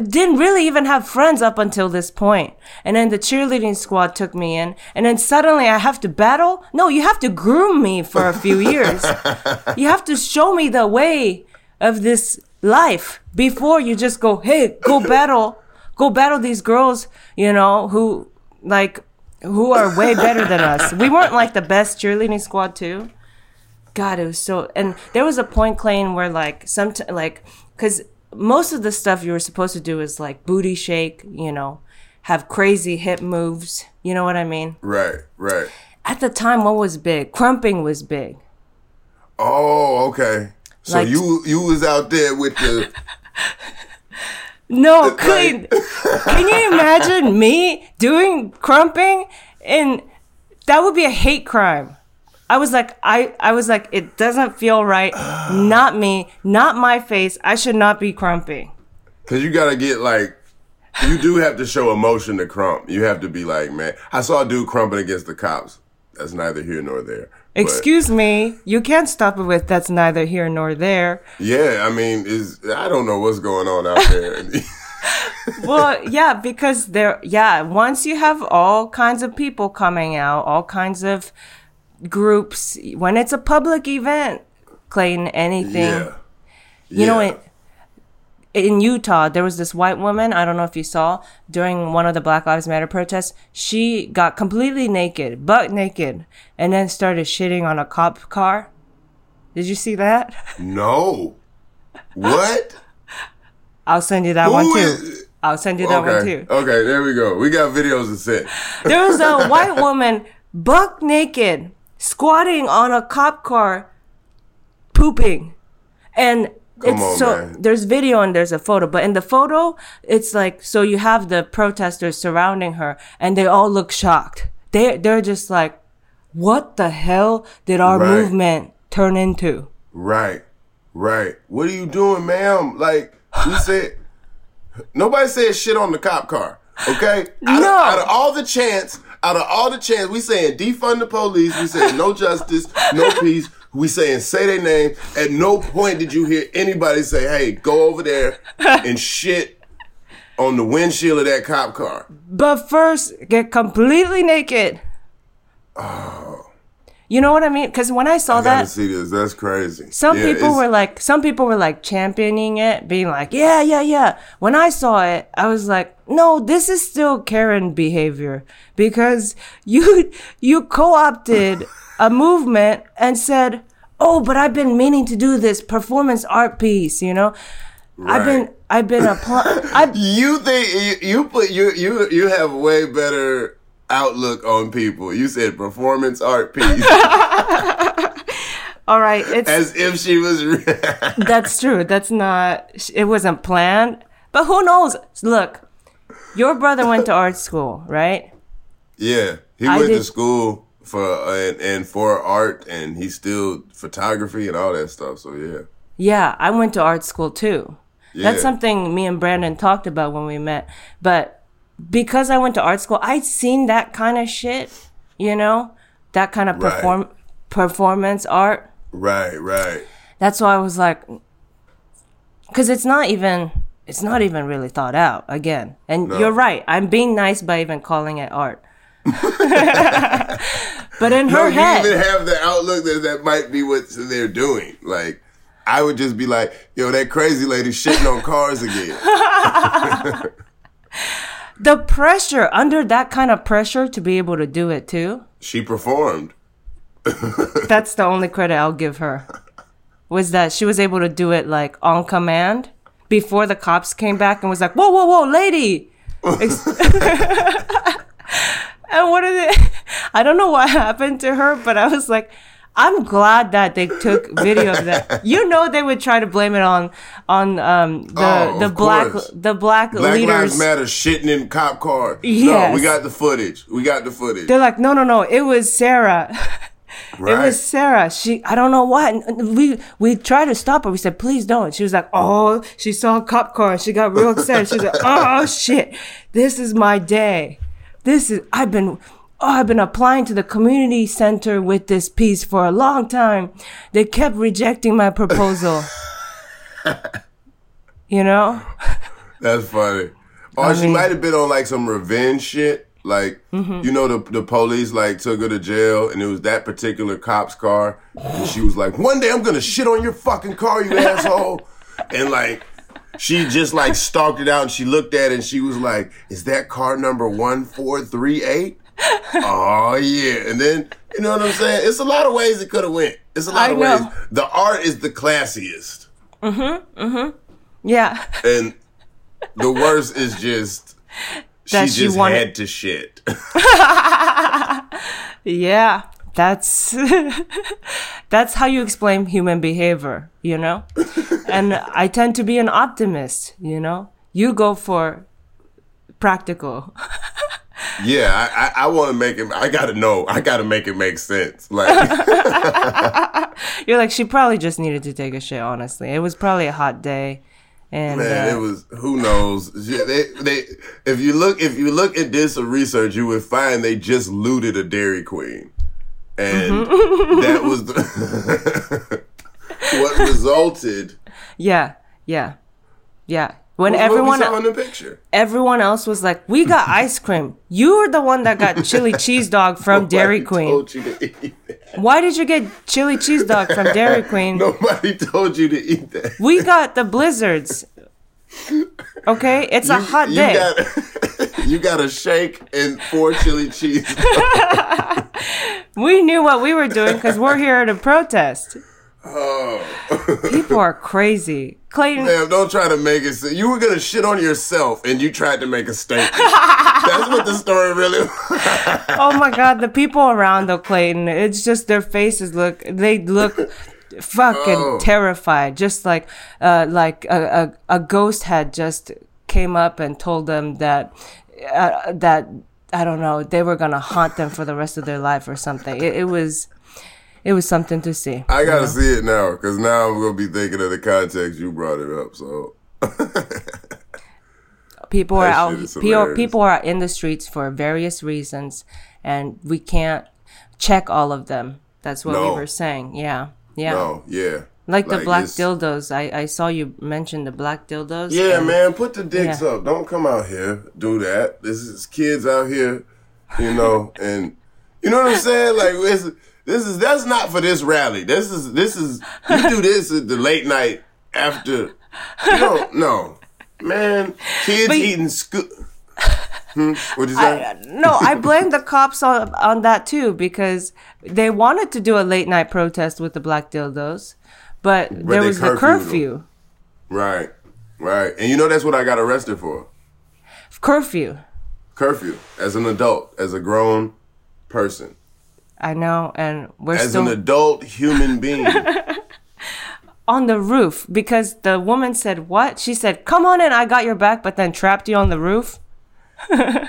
didn't really even have friends up until this point. And then the cheerleading squad took me in, and then suddenly I have to battle? No, you have to groom me for a few years. you have to show me the way of this life before you just go, hey, go battle, go battle these girls, you know, who like who are way better than us. We weren't like the best cheerleading squad too. God, it was so. And there was a point, Clayton, where like some like because most of the stuff you were supposed to do is like booty shake, you know, have crazy hip moves. You know what I mean? Right, right. At the time, what was big? Crumping was big. Oh, okay. So Like- you you was out there with the No, Clayton, can you imagine me doing crumping? And that would be a hate crime. I was like, I, I was like, it doesn't feel right. not me, not my face. I should not be crumping. Cause you gotta get like, you do have to show emotion to crump. You have to be like, man, I saw a dude crumping against the cops. That's neither here nor there. But, Excuse me, you can't stop it with that's neither here nor there. yeah, I mean, is I don't know what's going on out there. Well, yeah, because there, yeah, once you have all kinds of people coming out, all kinds of groups, when it's a public event, Clayton, anything, yeah. you know, Yeah. it, in Utah, there was this white woman, I don't know if you saw, during one of the Black Lives Matter protests, she got completely naked, butt naked, and then started shitting on a cop car. Did you see that? No. What? I'll send you that Who one too. is- I'll send you that one too. Okay, there we go. We got videos to send. There was a white woman buck naked squatting on a cop car pooping. And Come it's on, so man. there's video and there's a photo, but in the photo it's like so you have the protesters surrounding her and they all look shocked. They they're just like what the hell did our Right. movement turn into? Right. Right. What are you doing, ma'am? Like, we said, nobody said shit on the cop car. Okay? Out, No. Of, out of all the chance, out of all the chance, we saying defund the police, we saying no justice, no peace. We saying say their name. At no point did you hear anybody say, "Hey, go over there and shit on the windshield of that cop car." But first, get completely naked. Oh. You know what I mean? Because when I saw I that, see this. That's crazy. some Yeah, people were like, some people were like championing it, being like, yeah, yeah, yeah. When I saw it, I was like, no, this is still Karen behavior because you you co-opted a movement and said, oh, but I've been meaning to do this performance art piece. You know, I've been I've been applying. I You think you, you put you you you have way better outlook on people. You said performance art piece all right. It's as if she was. That's true. That's not. It wasn't planned. But who knows? Look, your brother went to art school, right? yeah, he I went to school for and, and for art, and he still photography and all that stuff. So yeah, Yeah, I went to art school too. That's something me and Brandon talked about when we met. But because I went to art school, I'd seen that kind of shit. You know, that kind of Right. perform performance art. right, right. That's why I was like, because it's not even. It's not even really thought out again. And No. you're right. I'm being nice by even calling it art. but in her No, her you head, even have the outlook that that might be what they're doing. Like, I would just be like, "Yo, that crazy lady shitting on cars again." the pressure under that kind of pressure to be able to do it too. she performed. That's the only credit I'll give her. Was that she was able to do it like on command before the cops came back and was like, "Whoa, whoa, whoa, lady!" And what did it? I don't know what happened to her, but I was like, I'm glad that they took video of that. You know, they would try to blame it on on um, the Oh, the black course. the black, Black leaders. Lives Matter shitting in cop car. No, we got the footage. We got the footage. They're like, no, no, no. It was Sarah. It was Sarah. She, I don't know what. We we tried to stop her. We said, please don't. She was like, oh, she saw a cop car. She got real excited. She was like, oh shit, this is my day. This is I've been. Oh, I've been applying to the community center with this piece for a long time. They kept rejecting my proposal. you know? That's funny. Or she mean- might have been on like some revenge shit. Like Mm-hmm. you know, the the police like took her to jail, and it was that particular cop's car, and she was like, "One day I'm gonna shit on your fucking car, you asshole," and like. She just like stalked it out and she looked at it and she was like, Is that car number 1438? oh yeah. And then you know what I'm saying? It's a lot of ways it could have went. It's a lot I of know. ways. The art is the classiest. Mm-hmm. Mm-hmm. Yeah. And the worst is just she she just wanted- had to shit. Yeah, that's that's how you explain human behavior, you know? and I tend to be an optimist, you know? You go for practical. yeah, I, I, I want to make it. I gotta know. I gotta make it make sense. Like, You're like she probably just needed to take a shit, honestly. It was probably a hot day. And man, uh, it was. Who knows? They, they, if you look, if you look at this research, you would find they just looted a Dairy Queen, and mm-hmm. that was the what resulted. yeah, yeah. Yeah. When everyone saw in the picture. everyone else was like, "We got ice cream. You were the one that got chili cheese dog from Dairy Queen. Told you to eat that. Why did you get chili cheese dog from Dairy Queen? Nobody told you to eat that. We got the blizzards. Okay, it's a hot you day. Got, you got a shake and four chili cheese. we knew what we were doing because we're here to protest. Oh. People are crazy. Clayton, don't try to make it. You were gonna shit on yourself, and you tried to make a statement. That's what the story really. oh my god, the people around though, Clayton, it's just their faces look, they look fucking Oh. terrified. Just like, uh, like a, a, a ghost had just came up and told them that, uh, that, I don't know, they were gonna haunt them for the rest of their life or something. It, it was, it was something to see. I gotta see it now, because now I'm gonna be thinking of the context you brought it up. So people are out. People, people are in the streets for various reasons, and we can't check all of them. That's what No. we were saying. Yeah, yeah. No, yeah. Like the black dildos. I, I saw you mention the black dildos. Yeah, and- man, put the dicks Yeah. up. Don't come out here do that. This is kids out here, you know, and you know what I'm saying. Like this, this is that's not for this rally. This is this is you do this at the late night after. You don't no, man. Kids But- eating school. Hmm? What'd you say? I, no, I blame the cops on on that too because they wanted to do a late night protest with the black dildos, but, there they was the curfew. right, right. And you know that's what I got arrested for. Curfew. Curfew as an adult, as a grown person, I know, and we're still as still an adult human being. on the roof because the woman said what? She said, "Come on in, I got your back," but then trapped you on the roof.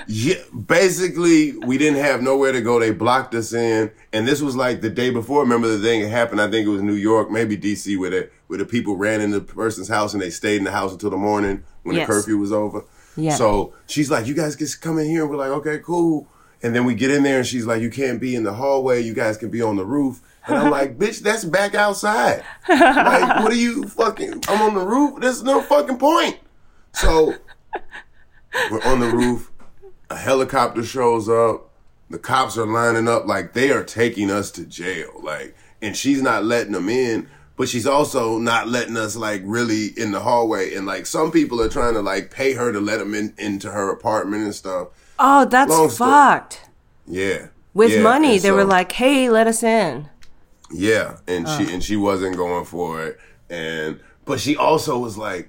Yeah, basically, we didn't have nowhere to go. They blocked us in, and this was like the day before. Remember the thing that happened? I think it was New York, maybe DC, where the where the people ran into the person's house and they stayed in the house until the morning when Yes. the curfew was over. Yeah. So she's like, "You guys can come in here." And we're like, "Okay, cool." And then we get in there, and she's like, "You can't be in the hallway. You guys can be on the roof." And I'm like, "Bitch, that's back outside. like, what are you fucking? I'm on the roof. There's no fucking point." So we're on the roof. A helicopter shows up. The cops are lining up like they are taking us to jail. Like, and she's not letting them in, but she's also not letting us like really in the hallway. And like some people are trying to like pay her to let them in into her apartment and stuff. Oh, that's Long story. fucked. Yeah. With Yeah, money, and they were like, "Hey, let us in." Yeah, and she and she wasn't going for it, and but she also was like,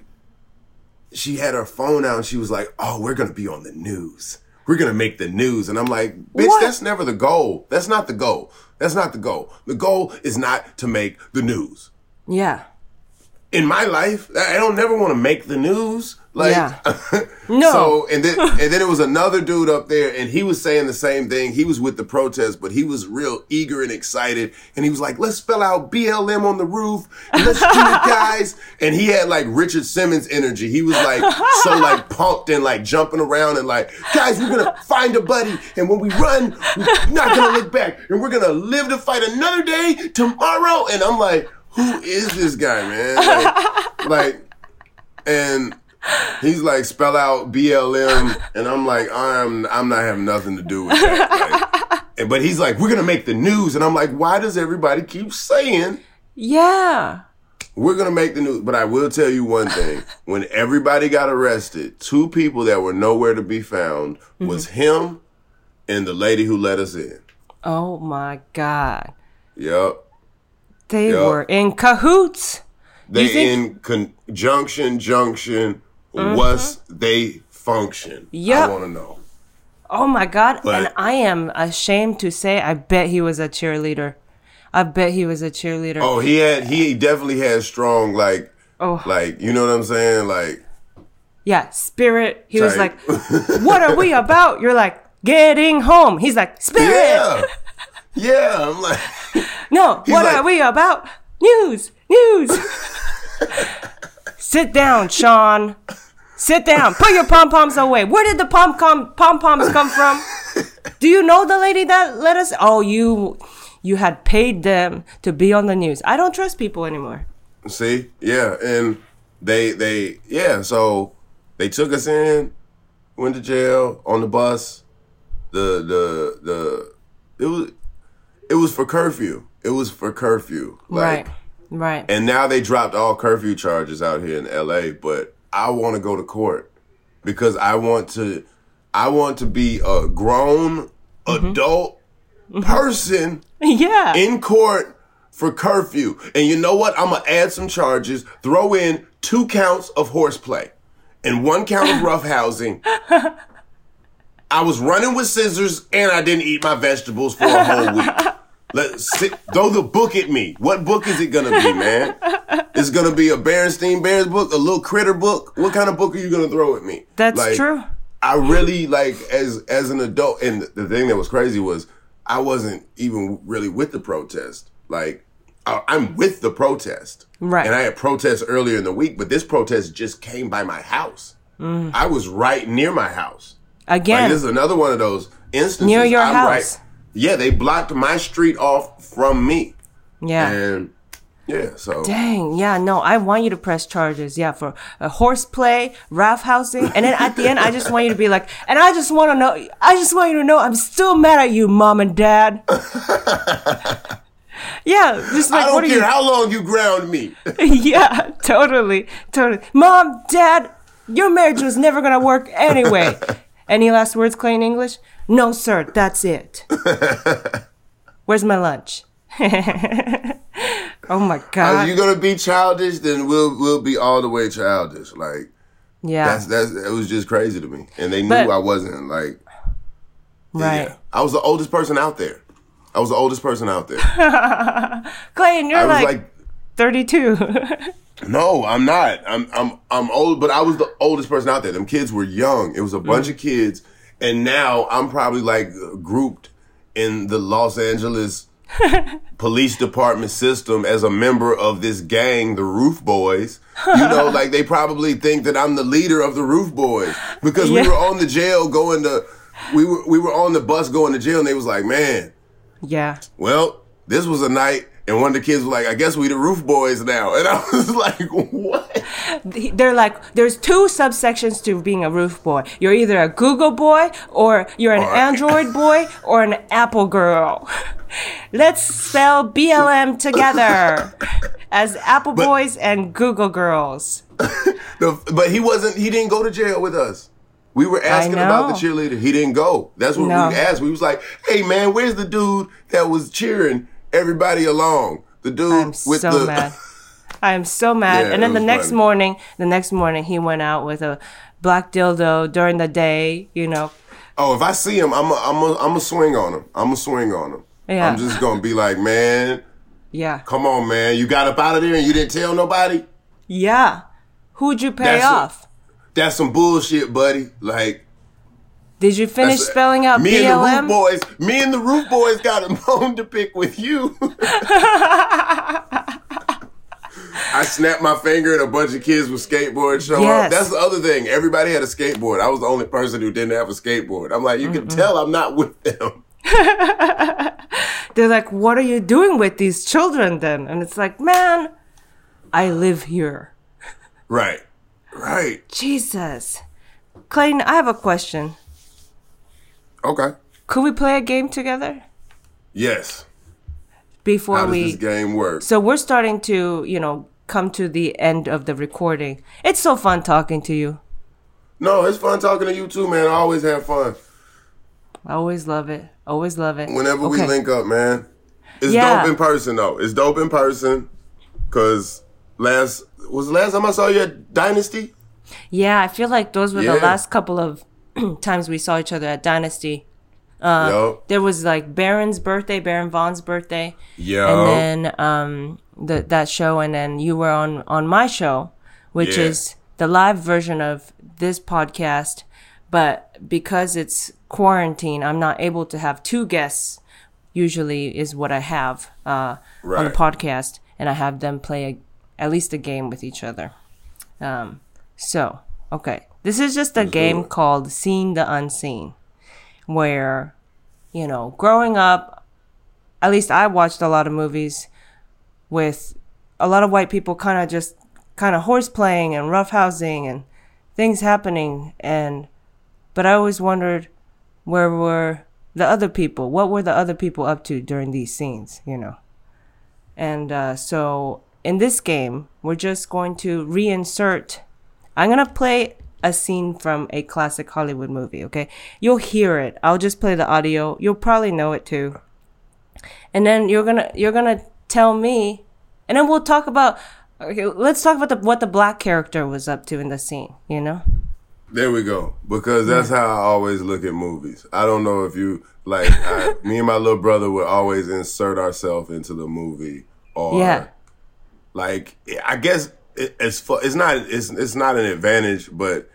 she had her phone out and she was like, "Oh, we're gonna be on the news. We're gonna make the news." And I'm like, "Bitch, What? that's never the goal. That's not the goal. That's not the goal. The goal is not to make the news." Yeah. In my life, I I don't never want to make the news. Like, Yeah. No. So and then and then it was another dude up there, and he was saying the same thing. He was with the protest, but he was real eager and excited, and he was like, "Let's spell out BLM on the roof, and let's do it, guys." And he had like Richard Simmons energy. He was like so like pumped and like jumping around and like, "Guys, we're gonna find a buddy, and when we run, we're not gonna look back, and we're gonna live to fight another day tomorrow." And I'm like, "Who is this guy, man?" Like, like and he's like spell out BLM, and I'm like I'm I'm not having nothing to do with that. Like, and- but he's like we're gonna make the news, and I'm like why does everybody keep saying Yeah. we're gonna make the news? But I will tell you one thing: when everybody got arrested, two people that were nowhere to be found mm-hmm. was him and the lady who let us in. Oh my god. Yep. They Yeah. were in cahoots. They think- in conjunction, junction. Uh-huh. What's they function? Yep. I want to know. Oh my god. But- and I am ashamed to say I bet he was a cheerleader. I bet he was a cheerleader. Oh, he had he definitely had strong like Oh. like you know what I'm saying like Yeah, spirit. He was like, "What are we about?" You're like, "Getting home." He's like, "Spirit." yeah yeah I'm like No, what like- are we about? News, news. Sit down, Sean. Sit down. Put your pom poms away. Where did the pom pom pom poms come from? Do you know the lady that let us? Oh, you, you had paid them to be on the news. I don't trust people anymore. see yeah and they they yeah so they took us in went to jail on the bus the the the it was it was for curfew it was for curfew like right, right. And now they dropped all curfew charges out here in LA, but I want to go to court because I want to I want to be a grown mm-hmm. adult mm-hmm. person yeah. in court for curfew. And you know what? I'm going to add some charges, throw in two counts of horseplay and one count of roughhousing. I was running with scissors and I didn't eat my vegetables for a whole week. Let's sit, throw the book at me. What book is it gonna be, man? It's gonna be a Berenstein Bears book, a little critter book. What kind of book are you gonna throw at me? That's Like, true. I really like as as an adult, and the thing that was crazy was I wasn't even really with the protest. Like I- I'm with the protest, Right. And I had protests earlier in the week, but this protest just came by my house. Mm. I was right near my house. Like Again, this is another one of those instances. Near your I'm house. Right, yeah, they blocked my street off from me, yeah. and yeah, so Dang, yeah, no, I want you to press charges, yeah, for uh, horseplay, raft housing, and then at the end, I just want you to be like, and I just want to know, I just want you to know, I'm still mad at you, mom and dad. yeah, just like I don't are care you? how long you ground me. yeah, totally, totally. Mom, dad, your marriage was never gonna work anyway. Any last words, Clayton English? No, sir, that's it. Where's my lunch? oh my If god. you're gonna be childish, then we'll we'll be all the way childish. Like yeah. that's that's it was just crazy to me, and they knew But- I wasn't like right. yeah. I was the oldest person out there. I was the oldest person out there. Clay, and you're I was like, like 32. No, I'm not. I'm I'm I'm old, but I was the oldest person out there. Them kids were young. It was a bunch mm. of kids, and now I'm probably like grouped in the Los Angeles police department system as a member of this gang, the Roof Boys. You know, like they probably think that I'm the leader of the Roof Boys because Yeah. we were on the jail going to we were we were on the bus going to jail, and they was like, man, yeah. well, this was a night. And one of the kids was like, I guess we the roof boys now. And I was like, what? They're like, there's two subsections to being a roof boy. You're either a Google boy, or you're an Or- Android boy, or an Apple girl. Let's spell BLM together as Apple boys and Google girls. The, but he wasn't, he didn't go to jail with us. We were asking about the cheerleader. He didn't go. That's what No. we asked. We was like, hey man, where's the dude that was cheering everybody along? The dude I'm with so the. mad. I am so mad. Yeah, and then the next funny. morning, the next morning, he went out with a black dildo during the day. You know, Oh, if I see him, I'm a, I'm a, I'm a swing on him. I'm a swing on him. Yeah. I'm just gonna be like, man, yeah, come on, man. You got up out of there and you didn't tell nobody. yeah. Who'd you pay That's a- off? That's some bullshit, buddy. Like. Did you finish That's- spelling out me and the BLM? roof boys. Me and the roof boys got a bone to pick with you. I snapped my finger and a bunch of kids with skateboards show Yes. up. That's the other thing. Everybody had a skateboard. I was the only person who didn't have a skateboard. I'm like, you can tell I'm not with them. They're like, "What are you doing with these children then?" And it's like, "Man, I live here." Right. Right. Jesus, Clayton, I have a question. Okay. Could we play a game together Yes. before How does we? this game work? So we're starting to, you know, come to the end of the recording. It's so fun talking to you. No, it's fun talking to you too, man. I always have fun. I always love it. Always love it. Whenever we link up, man. It's Yeah. dope in person though. It's dope in person. Cause last was the last time I saw you at Dynasty? Yeah, I feel like those were the last couple of times we saw each other at Dynasty. Uh, Yo. There was like Baron's birthday, Baron Vaughn's birthday, Yo. and then um, the, that show, and then you were on on my show, which Yeah. is the live version of this podcast. But because it's quarantine, I'm not able to have two guests. Usually is what I have uh, on the podcast, and I have them play a, at least a game with each other. Um, so, okay. This is just a game called Seeing the Unseen, where, you know, growing up, at least I watched a lot of movies with a lot of white people kind of just kind of horse playing and roughhousing and things happening. And, but I always wondered where were the other people? What were the other people up to during these scenes, you know? And uh, so in this game, we're just going to reinsert. I'm going to play a scene from a classic Hollywood movie, okay? You'll hear it. I'll just play the audio. You'll probably know it too. And then you're going to you're going to tell me and then we'll talk about okay, let's talk about the, what the black character was up to in the scene, you know? There we go. Because that's how I always look at movies. I don't know if you like I, me and my little brother would always insert ourselves into the movie or Yeah. like I guess it, it's it's not it's it's not an advantage, but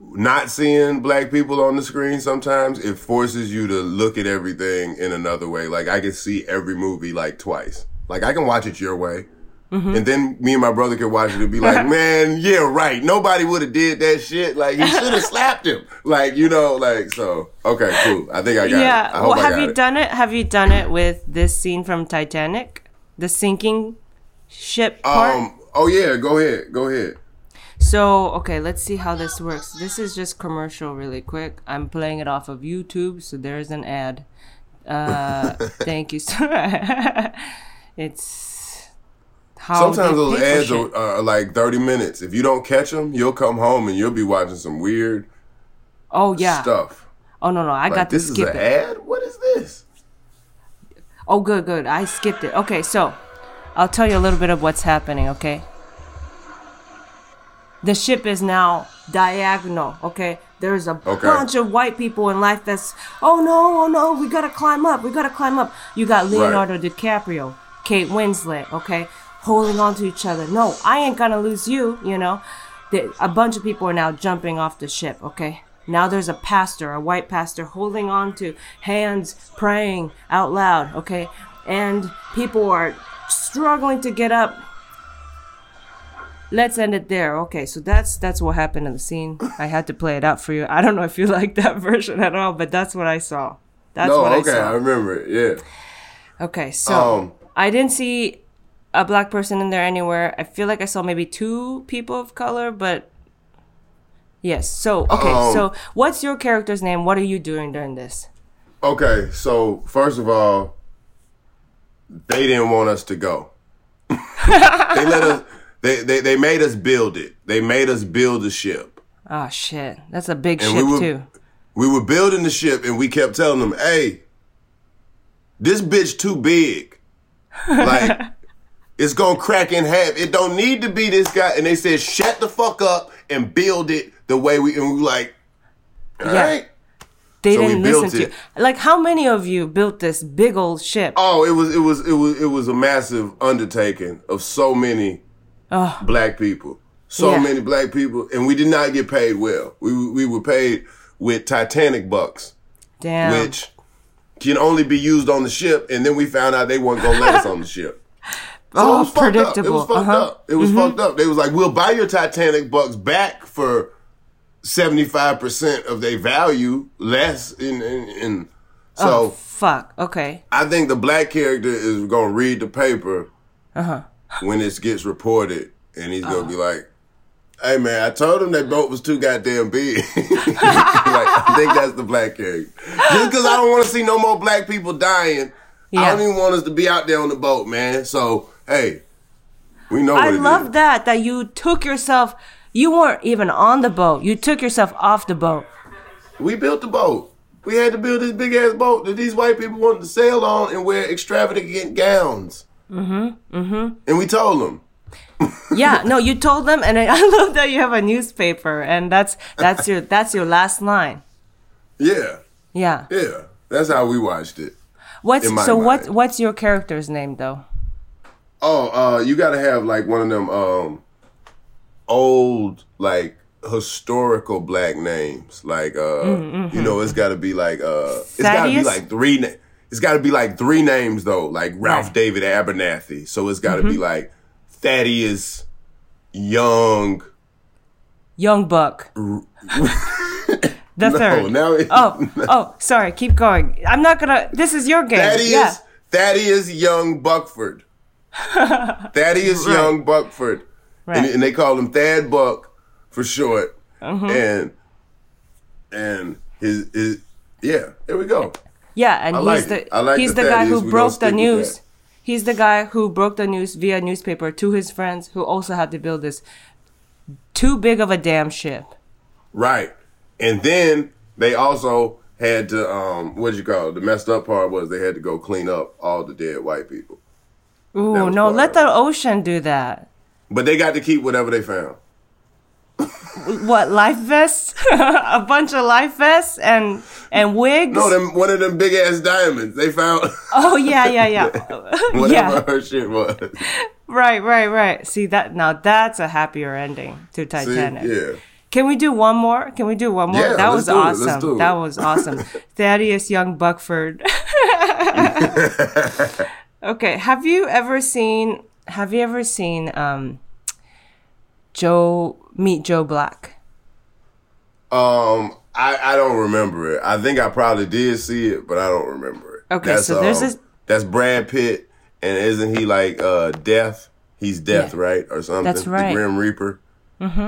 not seeing black people on the screen sometimes it forces you to look at everything in another way. Like I can see every movie like twice. Like I can watch it your way, Mm-hmm. And then me and my brother could watch it and be like, man, yeah, right. Nobody would have did that shit. Like he should have slapped him. Like, you know, like so okay, cool. I think I got yeah. it. I hope well, have you it. done it? Have you done it with this scene from Titanic, the sinking ship part? Um oh yeah, go ahead. Go ahead. So, okay, let's see how this works. This is just commercial really quick. I'm playing it off of YouTube, so there's an ad. Uh, thank you. sir. it's how Sometimes those ads are, are like 30 minutes. If you don't catch them, you'll come home and you'll be watching some weird Oh yeah. stuff. Oh no no, I Like, got to this is skip an it. ad? What is this? Oh good good. I skipped it. Okay, so I'll tell you a little bit of what's happening. Okay. The ship is now diagonal. Okay. There's a Okay. bunch of white people in life that's oh no oh no we gotta climb up we gotta climb up. You got Leonardo DiCaprio, Kate Winslet. Okay, holding on to each other. No, I ain't gonna lose you. You know, the, a bunch of people are now jumping off the ship. Okay. Now there's a pastor, a white pastor, holding on to hands, praying out loud, okay? And people are struggling to get up. Let's end it there. Okay, so that's that's what happened in the scene. I had to play it out for you. I don't know if you like that version at all, but that's what I saw. That's no, what okay, I saw. I remember it. Yeah. Okay, so Um, I didn't see a black person in there anywhere. I feel like I saw maybe two people of color, but yes. So okay, Um, so what's your character's name? What are you doing during this? Okay, so first of all, they didn't want us to go. they let us. They, they they made us build it. They made us build the ship. Oh shit, that's a big And ship we were- too. We were building the ship, and we kept telling them, "Hey, this bitch too big. Like, it's gonna crack in half. It don't need to be this guy." And they said, "Shut the fuck up and build it the way we." And we were like, "All Yeah. right." They so didn't listen to it. you. Like, how many of you built this big old ship? Oh, it was it was it was it was a massive undertaking of so many black people, so Yeah. many black people, and we did not get paid well. We we were paid with Titanic bucks, Damn. which can only be used on the ship, and then we found out they weren't gonna let us on the ship. So Oh, it was fucked up. It was fucked Uh-huh. up. It was fucked up. They was like, "We'll buy your Titanic bucks back for seventy five percent of their value less." In, in, in so. oh, fuck. Okay. I think the black character is gonna read the paper Uh-huh. When this gets reported, and he's gonna be uh-huh. like, "Hey man, I told him that boat was too goddamn big." like I think that's the black character. Just because I don't want to see no more black people dying, I don't even want us to be out there on the boat, man. So hey, we know I love is. that that you took yourself. You weren't even on the boat. You took yourself off the boat. We built the boat. We had to build this big ass boat that these white people wanted to sail on and wear extravagant gowns. Mm-hmm. Mm-hmm. And we told them. Yeah, no, you told them, and I I love that you have a newspaper, and that's that's your that's your last line. Yeah, Yeah. yeah. That's how we watched it. What's so what what's your character's name though? Oh, uh, you gotta have like one of them um old like historical black names. Like uh you know, it's gotta be like uh it's gotta be like three na- it's gotta be like three names though, like Ralph Right. David Abernathy. So it's gotta be like Thaddeus Young Young Buck. the third. now it- oh, oh, sorry. Keep going. I'm not gonna. This is your game. Thaddeus yeah. Thaddeus Young Buckford. Thaddeus Young Buckford. And, and they call him Thad Buck for short. Mm-hmm. And and his his yeah, there we go. Yeah, and I he's like the. Like he's the the guy who broke the news. He's the guy who broke the news via newspaper to his friends who also had to build this too big of a damn ship. Right. And then they also had to um what did you call it? The messed up part was they had to go clean up all the dead white people. Ooh, no, let the ocean do that. But they got to keep whatever they found. What life vests? a bunch of life vests and and wigs. No, them one of them big ass diamonds. They found oh yeah, yeah, yeah, whatever yeah. her shit was. Right, right, right. See that now? That's a happier ending to See? Titanic. Yeah. Can we do one more? Can we do one more? Yeah, that was do it, let's awesome. That was awesome. Thaddeus Young Buckford. okay, have you ever seen have you ever seen um, Joe Meet Joe Black? Um, I, I don't remember it. I think I probably did see it, but I don't remember it. Okay, so there's this- That's Brad Pitt, and isn't he like uh Death? He's Death, Yeah. right, or something? That's right. The Grim Reaper. Mm-hmm.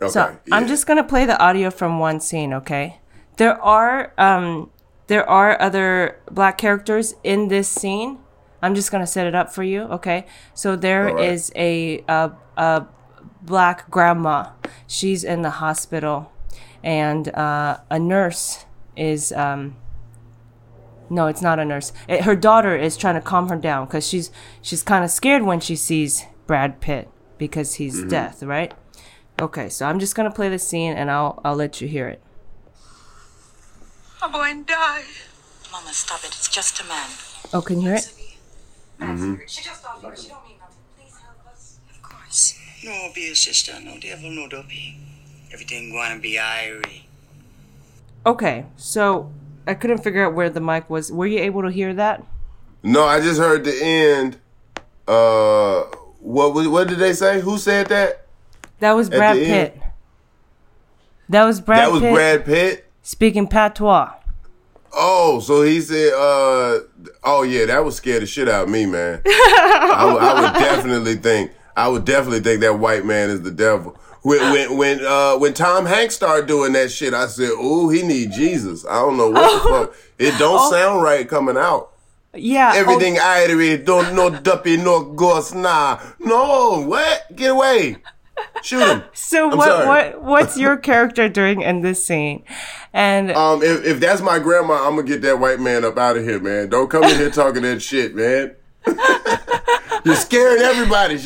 Okay. So I'm just gonna play the audio from one scene, okay? There are um there are other black characters in this scene. I'm just gonna set it up for you, okay? So there right. is a a a black grandma. She's in the hospital, and uh, a nurse is um. No, it's not a nurse. It, her daughter is trying to calm her down because she's she's kind of scared when she sees Brad Pitt because he's death, right? Okay, so I'm just gonna play the scene and I'll I'll let you hear it. I'm going to die. Mama, stop it. It's just a man. Oh, can you hear it? She No, be a sister, no devil, no duppy. Everything gonna be irie. Okay, so I couldn't figure out where the mic was. Were you able to hear that? No, I just heard the end. Uh, what what did they say? Who said that? That was Brad the end. Pitt. That was Brad that was Pitt Brad Pitt. speaking patois. Oh, so he said, uh, oh yeah, that would scare the shit out of me, man. I, I would definitely think, I would definitely think that white man is the devil. When when when uh when Tom Hanks started doing that shit, I said, "Ooh, he need Jesus." I don't know what the fuck. It don't sound right coming out. Yeah. oh, Everything Irie don't no duppy no ghost nah. No, what? Get away! Shoot him. so I'm what sorry. what what's your character doing in this scene? And Um, if, if that's my grandma, I'm gonna get that white man up out of here, man. Don't come in here talking that shit, man. You're scaring everybody.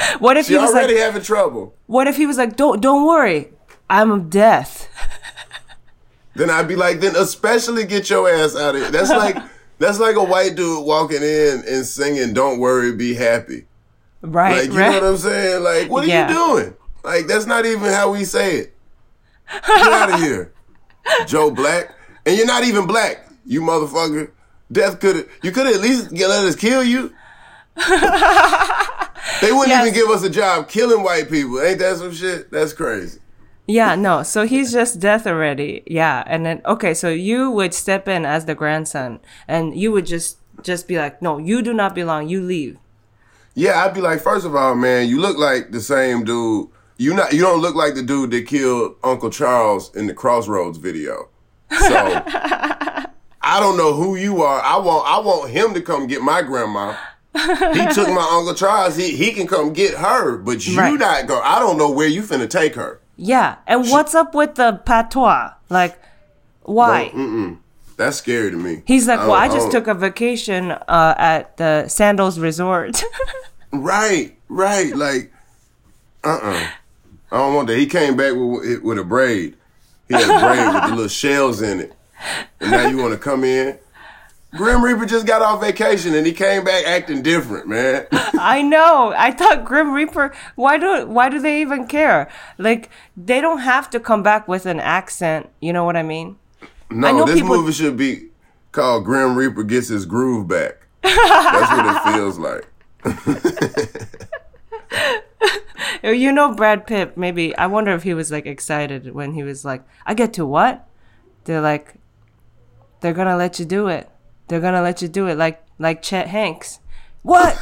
What if she he was already like having trouble. what if he was like don't don't worry. I'm of death. Then I'd be like, then especially get your ass out of here. That's like that's like a white dude walking in and singing "Don't Worry, Be Happy." Right, Like you right. know what I'm saying? Like what are Yeah. you doing? Like that's not even how we say it. Get out of here, Joe Black. And you're not even black, you motherfucker. Death could have. You could have at least get, let us kill you. They wouldn't Yes. even give us a job killing white people. Ain't that some shit? That's crazy. Yeah, no. So he's just death already. Yeah, and then okay, so you would step in as the grandson, and you would just just be like, "No, you do not belong. You leave." Yeah, I'd be like, first of all, man, you look like the same dude. You not you don't look like the dude that killed Uncle Charles in the Crossroads video. So I don't know who you are. I want I want him to come get my grandma. He took my Uncle Charles. He he can come get her, but you Right. not go. I don't know where you finna take her. Yeah, and what's up with the patois? Like, why? That's scary to me. He's like, "Well, I just don't- took a vacation uh, at the Sandals Resort." Right, right. Like, uh uh I don't want that. He came back with, with a braid. He had a braid with the little shells in it. And now you want to come in? Grim Reaper just got off vacation and he came back acting different, man. I know. I thought Grim Reaper. Why do Why do they even care? Like, they don't have to come back with an accent. You know what I mean? I No, this people- movie should be called Grim Reaper Gets His Groove Back. That's what it feels like. You know, Brad Pitt. Maybe I wonder if he was like excited when he was like, "I get to what?" They're like, "They're gonna let you do it. They're gonna let you do it." Like like Chet Hanks. What?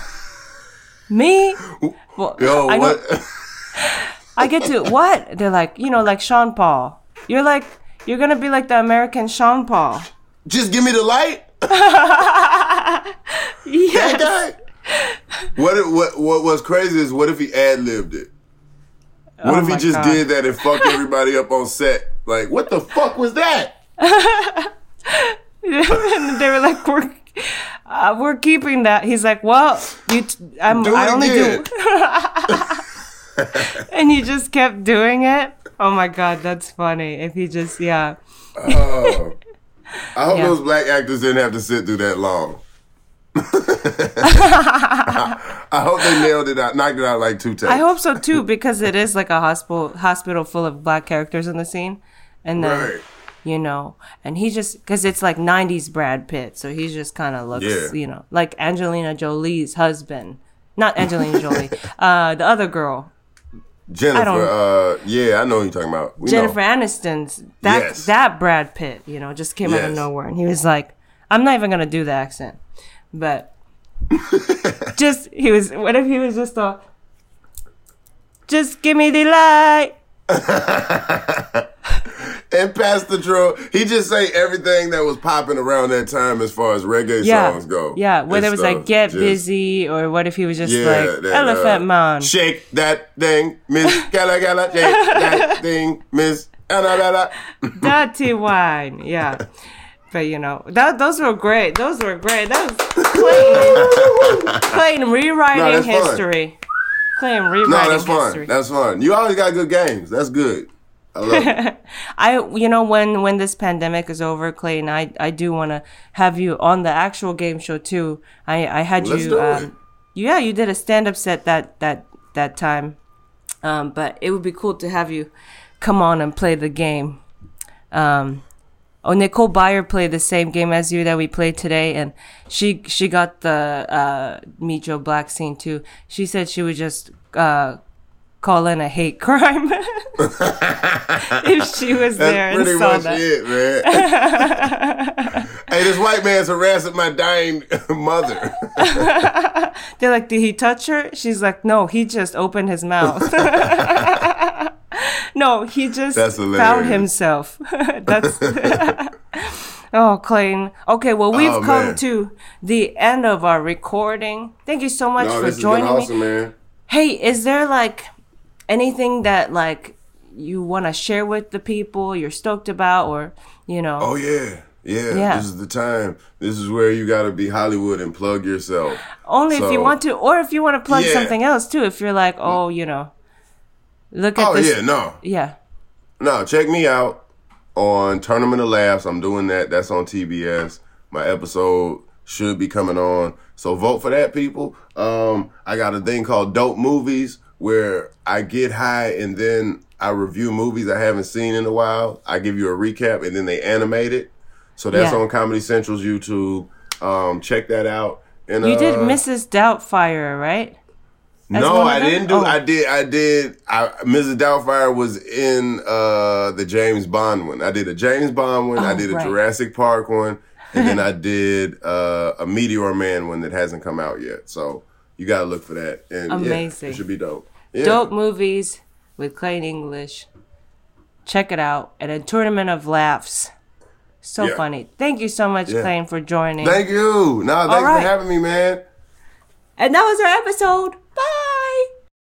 Me? Well, Yo, I what? I get to what? They're like, you know, like Sean Paul. You're like, you're gonna be like the American Sean Paul. just give me the light? That Yes. guy? What, if- what, what was crazy is what if he ad libbed it? What Oh if he just God. did that and fucked everybody up on set? Like, what the fuck was that? And they were like, we're, uh, we're keeping that. He's like, well, you, t- I'm, Do I it only again. do, and he just kept doing it. Oh my god, that's funny. If he just, yeah, Oh. I hope Yeah. those black actors didn't have to sit through that long. I hope they nailed it out, knocked it out like two times. I hope so too because it is like a hospital hospital full of black characters in the scene, and then Right. You know, and he just because it's like '90s Brad Pitt, so he just kind of looks, Yeah. you know, like Angelina Jolie's husband not Angelina Jolie. Uh, the other girl, Jennifer. Uh, yeah, I know who you're talking about. We Jennifer Know. Aniston's. That Yes. that Brad Pitt, you know, just came out of nowhere, and he was like, "I'm not even gonna do the accent," but just he was. What if he was just a, just give me the light. And Pastor Drew, he just say everything that was popping around that time as far as reggae Yeah, songs go. yeah. Whether it was like "Get Just- Busy" or what if he was just Yeah, like that, "Elephant uh, Man." Shake that thing, Miss Gala Gala. Shake that thing, Miss Annabella. Dirty wine, yeah. But you know, that those were great. Those were great. That was Clayton, Clayton rewriting No, that's fun. history. Clayton rewriting No, that's fun. history. That's fun. You always got good games. That's good. I love it. I, you know, when when this pandemic is over, Clayton, I I do want to have you on the actual game show too. I I had Let's you. um. Yeah, you did a stand up set that that that time. Um, but it would be cool to have you come on and play the game. Um, oh, Nicole Byer played the same game as you that we played today, and she she got the uh, Meet Joe Black scene too. She said she would just uh, call in a hate crime if she was there That's and pretty saw much that. it, man. hey, this white man's harassing my dying mother. They're like, did he touch her? She's like, no, he just opened his mouth. no, he just found himself. That's. oh, Clayton. Okay, well, we've Oh, come to the end of our recording. Thank you so much no, for this has been joining awesome, me. man. Hey, is there like anything that like you want to share with the people you're stoked about, or you know? Oh yeah. Yeah, Yeah. this is the time. This is where you got to be Hollywood and plug yourself. Only if you want to, or if you want to plug Yeah. something else too. If you're like, oh, you know, look at Oh this. yeah, no, Yeah. no. Check me out on Tournament of Laughs. I'm doing that. That's on TBS. My episode should be coming on. So vote for that, people. Um, I got a thing called Dope Movies where I get high and then I review movies I haven't seen in a while. I give you a recap and then they animate it. So that's Yeah. on Comedy Central's YouTube. Um, check that out. And You did uh, Mrs. Doubtfire, right? As No, I them? didn't do. Oh. I did. I did. I, Mrs. Doubtfire was in uh, the James Bond one. I did a James Bond one. I Oh, did a right. Jurassic Park one, and then I did uh, a Meteor Man one that hasn't come out yet. So you got to look for that. And Amazing. yeah, it should be dope. Yeah. Dope movies with Clayton English. Check it out. And a tournament of laughs. So Yeah. funny. Thank you so much, Yeah. Clayton, for joining. Thank you. No, thanks right. for having me, man. and that was our episode.